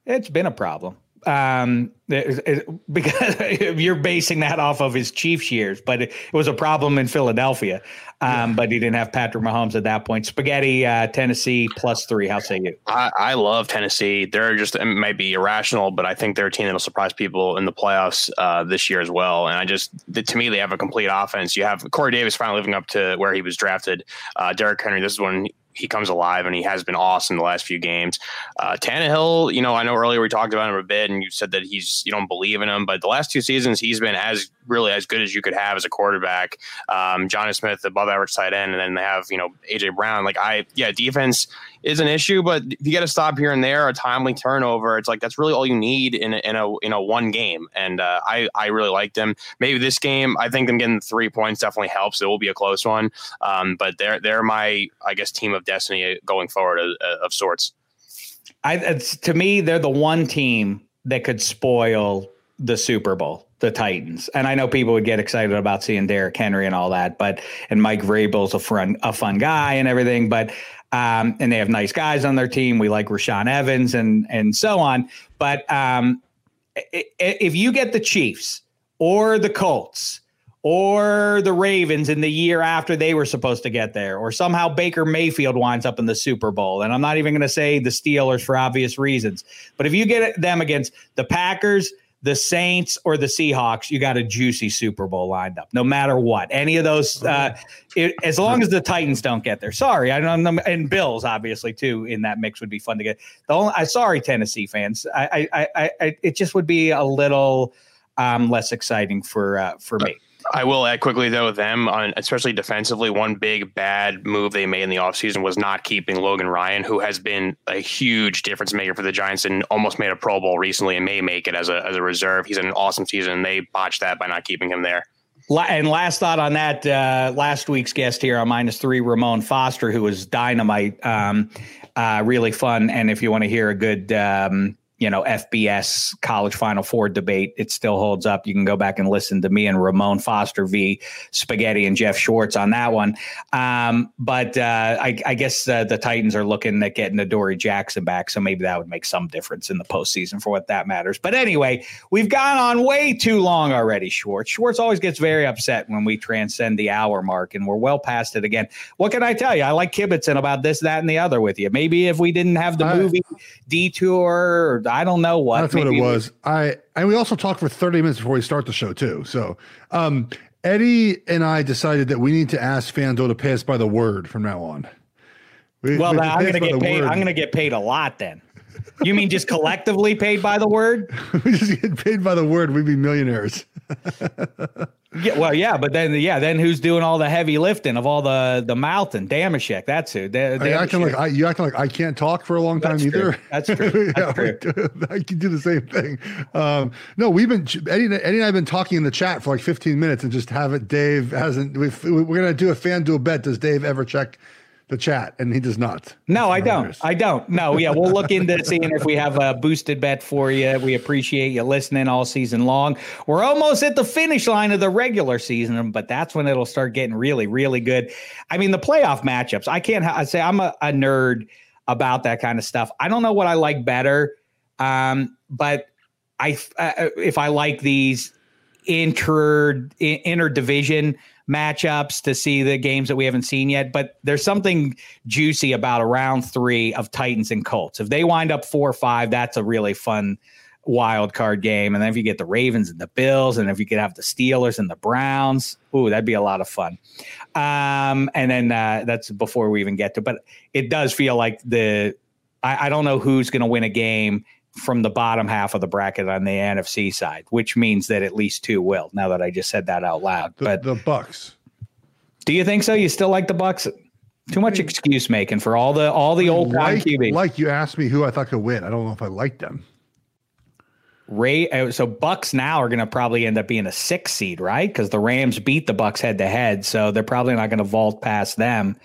it's been a problem. Um, it- it- because you're basing that off of his Chiefs years, but it, it was a problem in Philadelphia. Um, but he didn't have Patrick Mahomes at that point. Spaghetti, uh, Tennessee plus three. How say you? I, I love Tennessee. They're just it might be irrational, but I think they're a team that'll surprise people in the playoffs uh, this year as well. And I just to me, they have a complete offense. You have Corey Davis finally living up to where he was drafted. Uh, Derrick Henry, this is when he comes alive, and he has been awesome the last few games. Uh, Tannehill, you know, I know earlier we talked about him a bit, and you said that he's you don't believe in him, but the last two seasons he's been as really as good as you could have as a quarterback. Um, Jonnu Smith, above average tight end, and then they have you know AJ Brown. Like I, yeah, defense is an issue, but if you get a stop here and there, a timely turnover, it's like that's really all you need in a, in a in a one game. And uh, I I really like them. Maybe this game, I think them getting three points definitely helps. It will be a close one, um, but they're they're my I guess team of destiny going forward of, of sorts. I, it's, to me, they're the one team that could spoil the Super Bowl, the Titans. And I know people would get excited about seeing Derrick Henry and all that, but and Mike Vrabel's a fun, a fun guy and everything, but um, and they have nice guys on their team. We like Rashaan Evans and and so on. But um, if you get the Chiefs or the Colts or the Ravens in the year after they were supposed to get there, or somehow Baker Mayfield winds up in the Super Bowl. And I'm not even going to say the Steelers for obvious reasons, but if you get them against the Packers, the Saints, or the Seahawks, you got a juicy Super Bowl lined up, no matter what. Any of those, uh, it, as long as the Titans don't get there. Sorry, I don't know, and Bills obviously too in that mix would be fun to get. The only, I sorry, Tennessee fans, I, I, I, I, it just would be a little um, less exciting for uh, for me. I will add quickly though them on especially defensively one big bad move they made in the offseason was not keeping Logan Ryan who has been a huge difference maker for the Giants and almost made a Pro Bowl recently and may make it as a as a reserve. He's had an awesome season and they botched that by not keeping him there. And last thought on that, uh, last week's guest here on minus three, Ramon Foster, who was dynamite, um, uh, really fun. And if you want to hear a good, um, you know, FBS college Final Four debate, it still holds up. You can go back and listen to me and Ramon Foster v. Spaghetti and Jeff Schwartz on that one. Um, but uh, I, I guess uh, the Titans are looking at getting the Adoree' Jackson back, so maybe that would make some difference in the postseason for what that matters. But anyway, we've gone on way too long already, Schwartz. Schwartz always gets very upset when we transcend the hour mark, and we're well past it again. What can I tell you? I like kibitzing about this, that, and the other with you. Maybe if we didn't have the I- movie detour, or I don't know what. That's what maybe it we- was. I and we also talked for 30 minutes before we start the show too. So um Eddie and I decided that we need to ask FanDuel to pay us by the word from now on. We- Well, we I'm going to get paid. word. I'm going to get paid a lot then. You mean just collectively paid by the word? we just get paid by the word. We'd be millionaires. Yeah, well, yeah, but then, yeah, then who's doing all the heavy lifting of all the the mouth and Damashek? That's who. Da- Are you acting like I, you acting like I can't talk for a long time That's true. either. That's true. That's Yeah, true. we- I can do the same thing. Um, no, we've been Eddie, and- Eddie and I have been talking in the chat for like 15 minutes and just haven't. Dave hasn't. We've, we're gonna do a fan FanDuel bet. Does Dave ever check the chat, and he does not. No, I don't. I don't. No, yeah, we'll look into seeing if we have a boosted bet for you. We appreciate you listening all season long. We're almost at the finish line of the regular season, but that's when it'll start getting really, really good. I mean, the playoff matchups. I can't I say I'm a, a nerd about that kind of stuff. I don't know what I like better, um, but I uh, if I like these inter interdivision matchups to see the games that we haven't seen yet. But there's something juicy about a round three of Titans and Colts. If they wind up four or five, that's a really fun wild card game. And then if you get the Ravens and the Bills, and if you could have the Steelers and the Browns, ooh, that'd be a lot of fun. Um, and then uh, that's before we even get to, but it does feel like the I, I don't know who's going to win a game from the bottom half of the bracket on the NFC side, which means that at least two will. Now that I just said that out loud, the, but the Bucs. Do you think so? You still like the Bucs? Too much excuse making for all the all the old like, QB. Like you asked me who I thought could win. I don't know if I like them. Ray, uh, so Bucs now are going to probably end up being a six seed, right? Because the Rams beat the Bucs head to head, so they're probably not going to vault past them.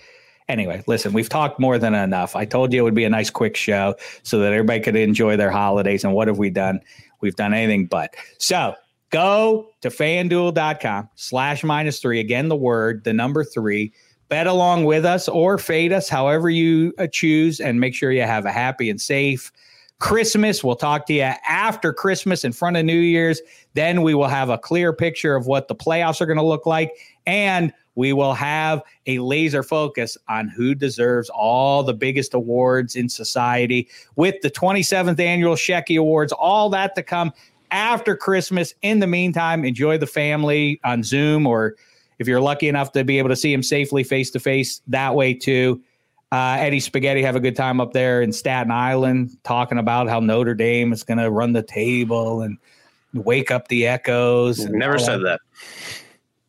Anyway, listen, we've talked more than enough. I told you it would be a nice, quick show so that everybody could enjoy their holidays. And what have we done? We've done anything but. So go to fanduel.com slash minus three. Again, the word, the number three. Bet along with us or fade us, however you uh, choose, and make sure you have a happy and safe Christmas. We'll talk to you after Christmas in front of New Year's. Then we will have a clear picture of what the playoffs are going to look like. And we will have a laser focus on who deserves all the biggest awards in society with the 27th annual Shecky Awards, all that to come after Christmas. In the meantime, enjoy the family on Zoom or if you're lucky enough to be able to see him safely face to face that way too. Uh, Eddie Spaghetti have a good time up there in Staten Island talking about how Notre Dame is going to run the table and wake up the echoes. Never said that.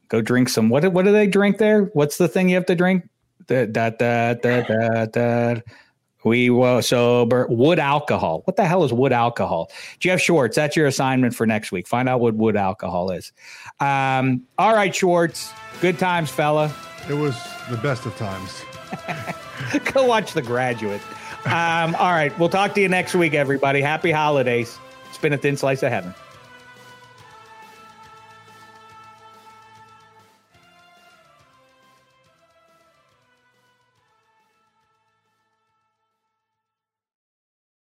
Go drink some. What what do they drink there? What's the thing you have to drink? Da, da, da, da, da, da. We were sober. Wood alcohol. What the hell is wood alcohol? Jeff Schwartz, that's your assignment for next week. Find out what wood alcohol is. Um, all right, Schwartz. Good times, fella. It was the best of times. Go watch The Graduate. Um, all right. We'll talk to you next week, everybody. Happy holidays. It's been a thin slice of heaven.